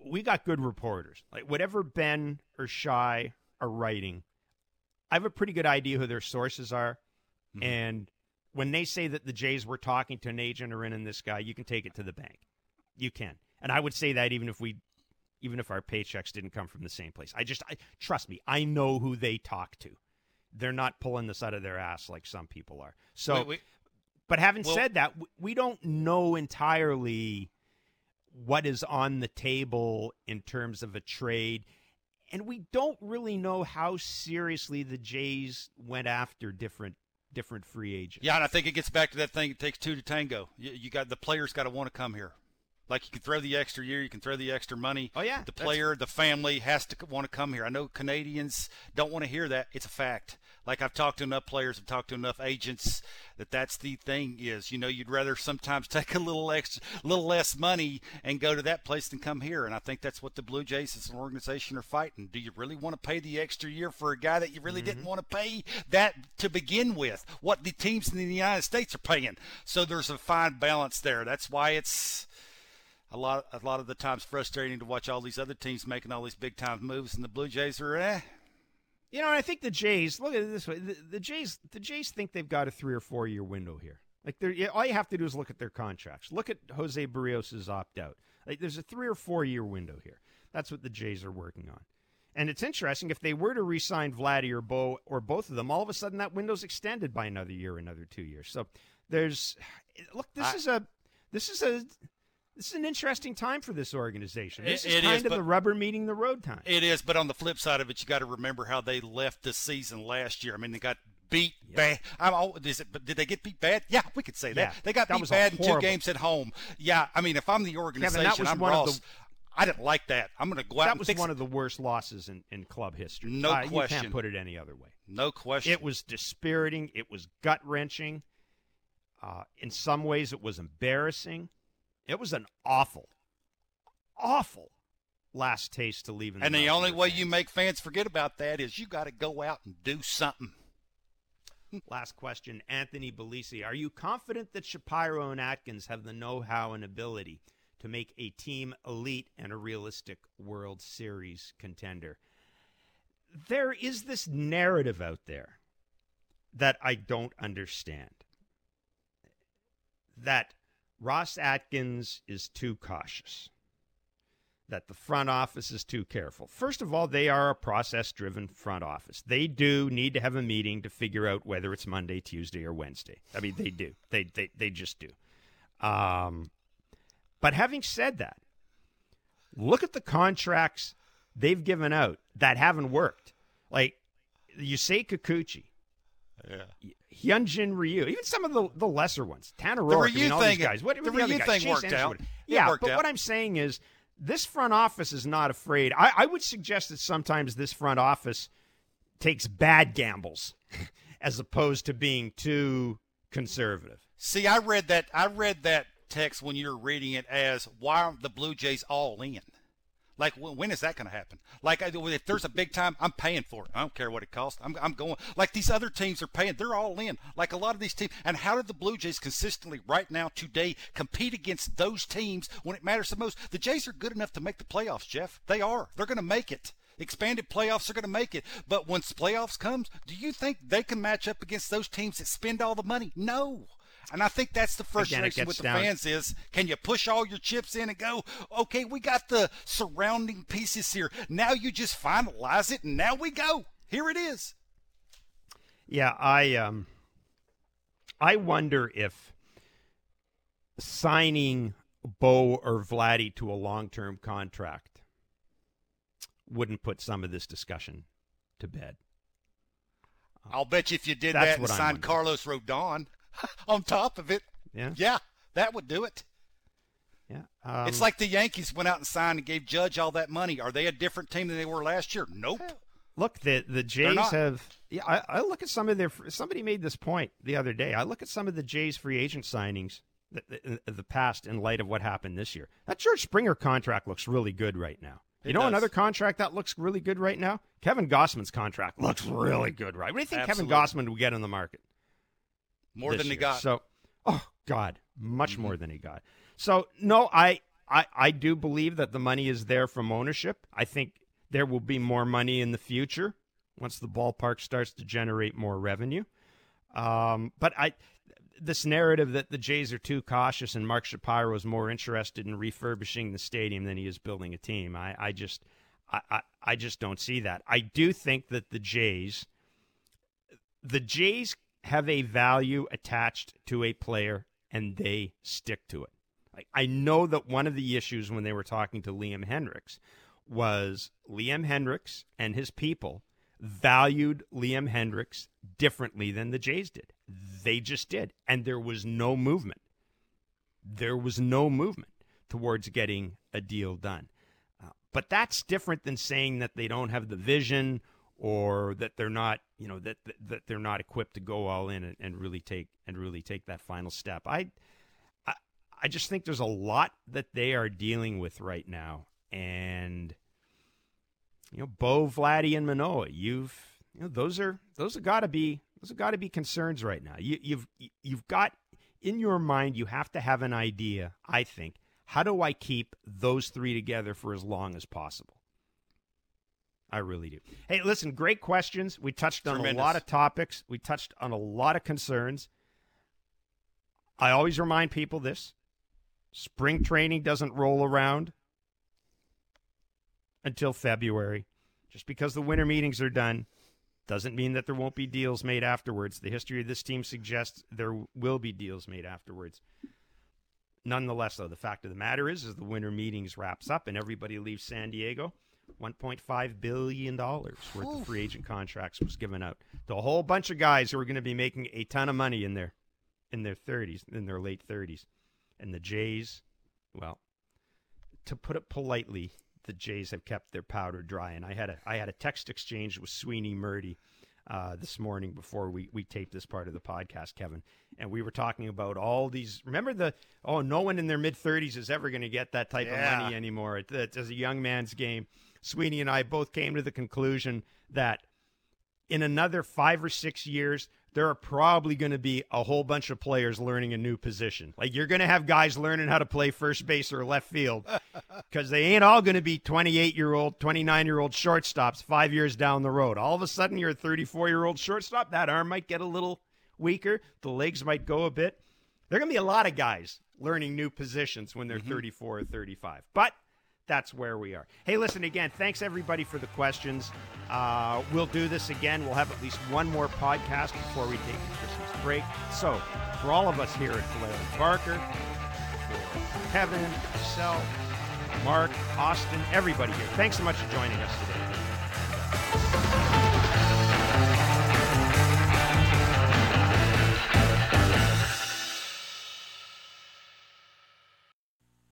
We got good reporters. Like whatever Ben or Shi are writing, I have a pretty good idea who their sources are. Mm-hmm. And when they say that the Jays were talking to an agent or in in this guy, you can take it to the bank. You can. And I would say that even if we even if our paychecks didn't come from the same place. I just I, trust me, I know who they talk to. They're not pulling this out of their ass like some people are. So wait, wait. but having well, said that, we don't know entirely what is on the table in terms of a trade and we don't really know how seriously the Jays went after different different free agents. Yeah, and I think it gets back to that thing. It takes two to tango. You, you got the players got to want to come here. Like you can throw the extra year, you can throw the extra money. Oh yeah, the player, the family has to want to come here. I know Canadians don't want to hear that. It's a fact. Like I've talked to enough players, I've talked to enough agents that that's the thing is, you know, you'd rather sometimes take a little extra, little less money and go to that place than come here. And I think that's what the Blue Jays as an organization are fighting. Do you really want to pay the extra year for a guy that you really mm-hmm. didn't want to pay that to begin with? What the teams in the United States are paying. So there's a fine balance there. That's why it's a lot a lot of the times frustrating to watch all these other teams making all these big time moves and the Blue Jays are eh. You know, I think the Jays look at it this way: the, the Jays, the Jays think they've got a three or four year window here. Like, all you have to do is look at their contracts. Look at Jose Berrios' opt out. Like, there's a three or four year window here. That's what the Jays are working on. And it's interesting if they were to re-sign Vladdy or Bo or both of them, all of a sudden that window's extended by another year, another two years. So there's look, this I, is a this is a this is an interesting time for this organization. This it, is it kind is, of the rubber meeting the road time. It is, but on the flip side of it, you got to remember how they left the season last year. I mean, they got beat yeah. bad. I'm all, is it, but did they get beat bad? Yeah, we could say that. Yeah, they got beat bad in two games at home. Yeah, I mean, if I'm the organization, Kevin, I'm Ross. The, I didn't like that. I'm going to go out. That was one it. of the worst losses in, in club history. No uh, question. You can't put it any other way. No question. It was dispiriting. It was gut wrenching. Uh, in some ways, it was embarrassing. It was an awful, awful last taste to leave. and the, the only way fans. you make fans forget about that is you got to go out and do something. Last question, Anthony Belisi. Are you confident that Shapiro and Atkins have the know-how and ability to make a team elite and a realistic World Series contender? There is this narrative out there that I don't understand. That Ross Atkins is too cautious that the front office is too careful. First of all, they are a process driven front office. They do need to have a meeting to figure out whether it's Monday, Tuesday, or Wednesday. I mean, they do. They, they, they just do. Um, but having said that, look at the contracts they've given out that haven't worked. Like, you say, Kikuchi. Yeah. Hyunjin Ryu, even some of the, the lesser ones, Tanner Roark, I mean, these guys. What, the, the Ryu thing worked out. Yeah, worked but out. what I'm saying is this front office is not afraid. I, I would suggest that sometimes this front office takes bad gambles as opposed to being too conservative. See, I read that. I read that text when you were reading it as why aren't the Blue Jays all in? Like, when is that going to happen? Like, if there's a big time, I'm paying for it. I don't care what it costs. I'm, I'm going. Like, these other teams are paying. They're all in. Like, a lot of these teams. And how did the Blue Jays consistently, right now, today, compete against those teams when it matters the most? The Jays are good enough to make the playoffs, Jeff. They are. They're going to make it expanded playoffs are going to make it. But once playoffs comes, do you think they can match up against those teams that spend all the money? No. And I think that's the frustration with the down. fans is can you push all your chips in and go, okay, we got the surrounding pieces here. Now you just finalize it and now we go. Here it is. Yeah, I um I wonder if signing Bo or Vladdy to a long-term contract wouldn't put some of this discussion to bed. I'll bet you if you did That's that and signed Carlos Rodon, on top of it. Yeah. Yeah, that would do it. Yeah. Um, it's like the Yankees went out and signed and gave Judge all that money. Are they a different team than they were last year? Nope. Look, the the Jays have. Yeah, I, I look at some of their. Somebody made this point the other day. I look at some of the Jays free agent signings that, in the past in light of what happened this year. That George Springer contract looks really good right now. You It know does. another contract that looks really good right now? Kevin Gausman's contract looks really good right. What do you think Absolutely. Kevin Gausman will get in the market? More than he got. Mm-hmm. So, oh God, much more than he got. So no, I, I I do believe that the money is there from ownership. I think there will be more money in the future once the ballpark starts to generate more revenue. Um, but I, this narrative that the Jays are too cautious and Mark Shapiro is more interested in refurbishing the stadium than he is building a team. I, I just, I, I, I just don't see that. I do think that the Jays, the Jays have a value attached to a player and they stick to it. I, I know that one of the issues when they were talking to Liam Hendriks was Liam Hendriks and his people valued Liam Hendriks differently than the Jays did. They just did. And there was no movement. There was no movement towards getting a deal done. Uh, but that's different than saying that they don't have the vision or that they're not, you know, that that, they're not equipped to go all in and, and really take and really take that final step. I, I I just think there's a lot that they are dealing with right now, and you know, Bo, Vladdy, and Manoah. You've you know those are those have got to be those have got to be concerns right now. You, you've you've got in your mind you have to have an idea. I think how do I keep those three together for as long as possible? I really do. Hey, listen, great questions. We touched on Tremendous. a lot of topics. We touched on a lot of concerns. I always remind people this spring training doesn't roll around until February. Just because the winter meetings are done doesn't mean that there won't be deals made afterwards. The history of this team suggests there will be deals made afterwards. Nonetheless, though, the fact of the matter is, as the winter meetings wraps up and everybody leaves San Diego, $1.5 billion worth of free agent contracts was given out to a whole bunch of guys who are going to be making a ton of money in their in their 30s, in their late 30s. And the Jays, well, to put it politely, the Jays have kept their powder dry. And I had a I had a text exchange with Sweeney Murti uh, this morning before we, we taped this part of the podcast, Kevin. And we were talking about all these. Remember the oh, no one in their mid thirties is ever going to get that type Yeah. of money anymore. It, it's a young man's game. Sweeney and I both came to the conclusion that in another five or six years, there are probably going to be a whole bunch of players learning a new position. Like you're going to have guys learning how to play first base or left field because they ain't all going to be 28 year old, 29 year old shortstops five years down the road. All of a sudden, you're a 34 year old shortstop. That arm might get a little weaker, the legs might go a bit. There are going to be a lot of guys learning new positions when they're mm-hmm. 34 or 35. But that's where we are. Hey, listen again. Thanks everybody for the questions. Uh, we'll do this again. We'll have at least one more podcast before we take the Christmas break. So, for all of us here at Blair Barker, Kevin, myself, Mark, Austin, everybody here, thanks so much for joining us today.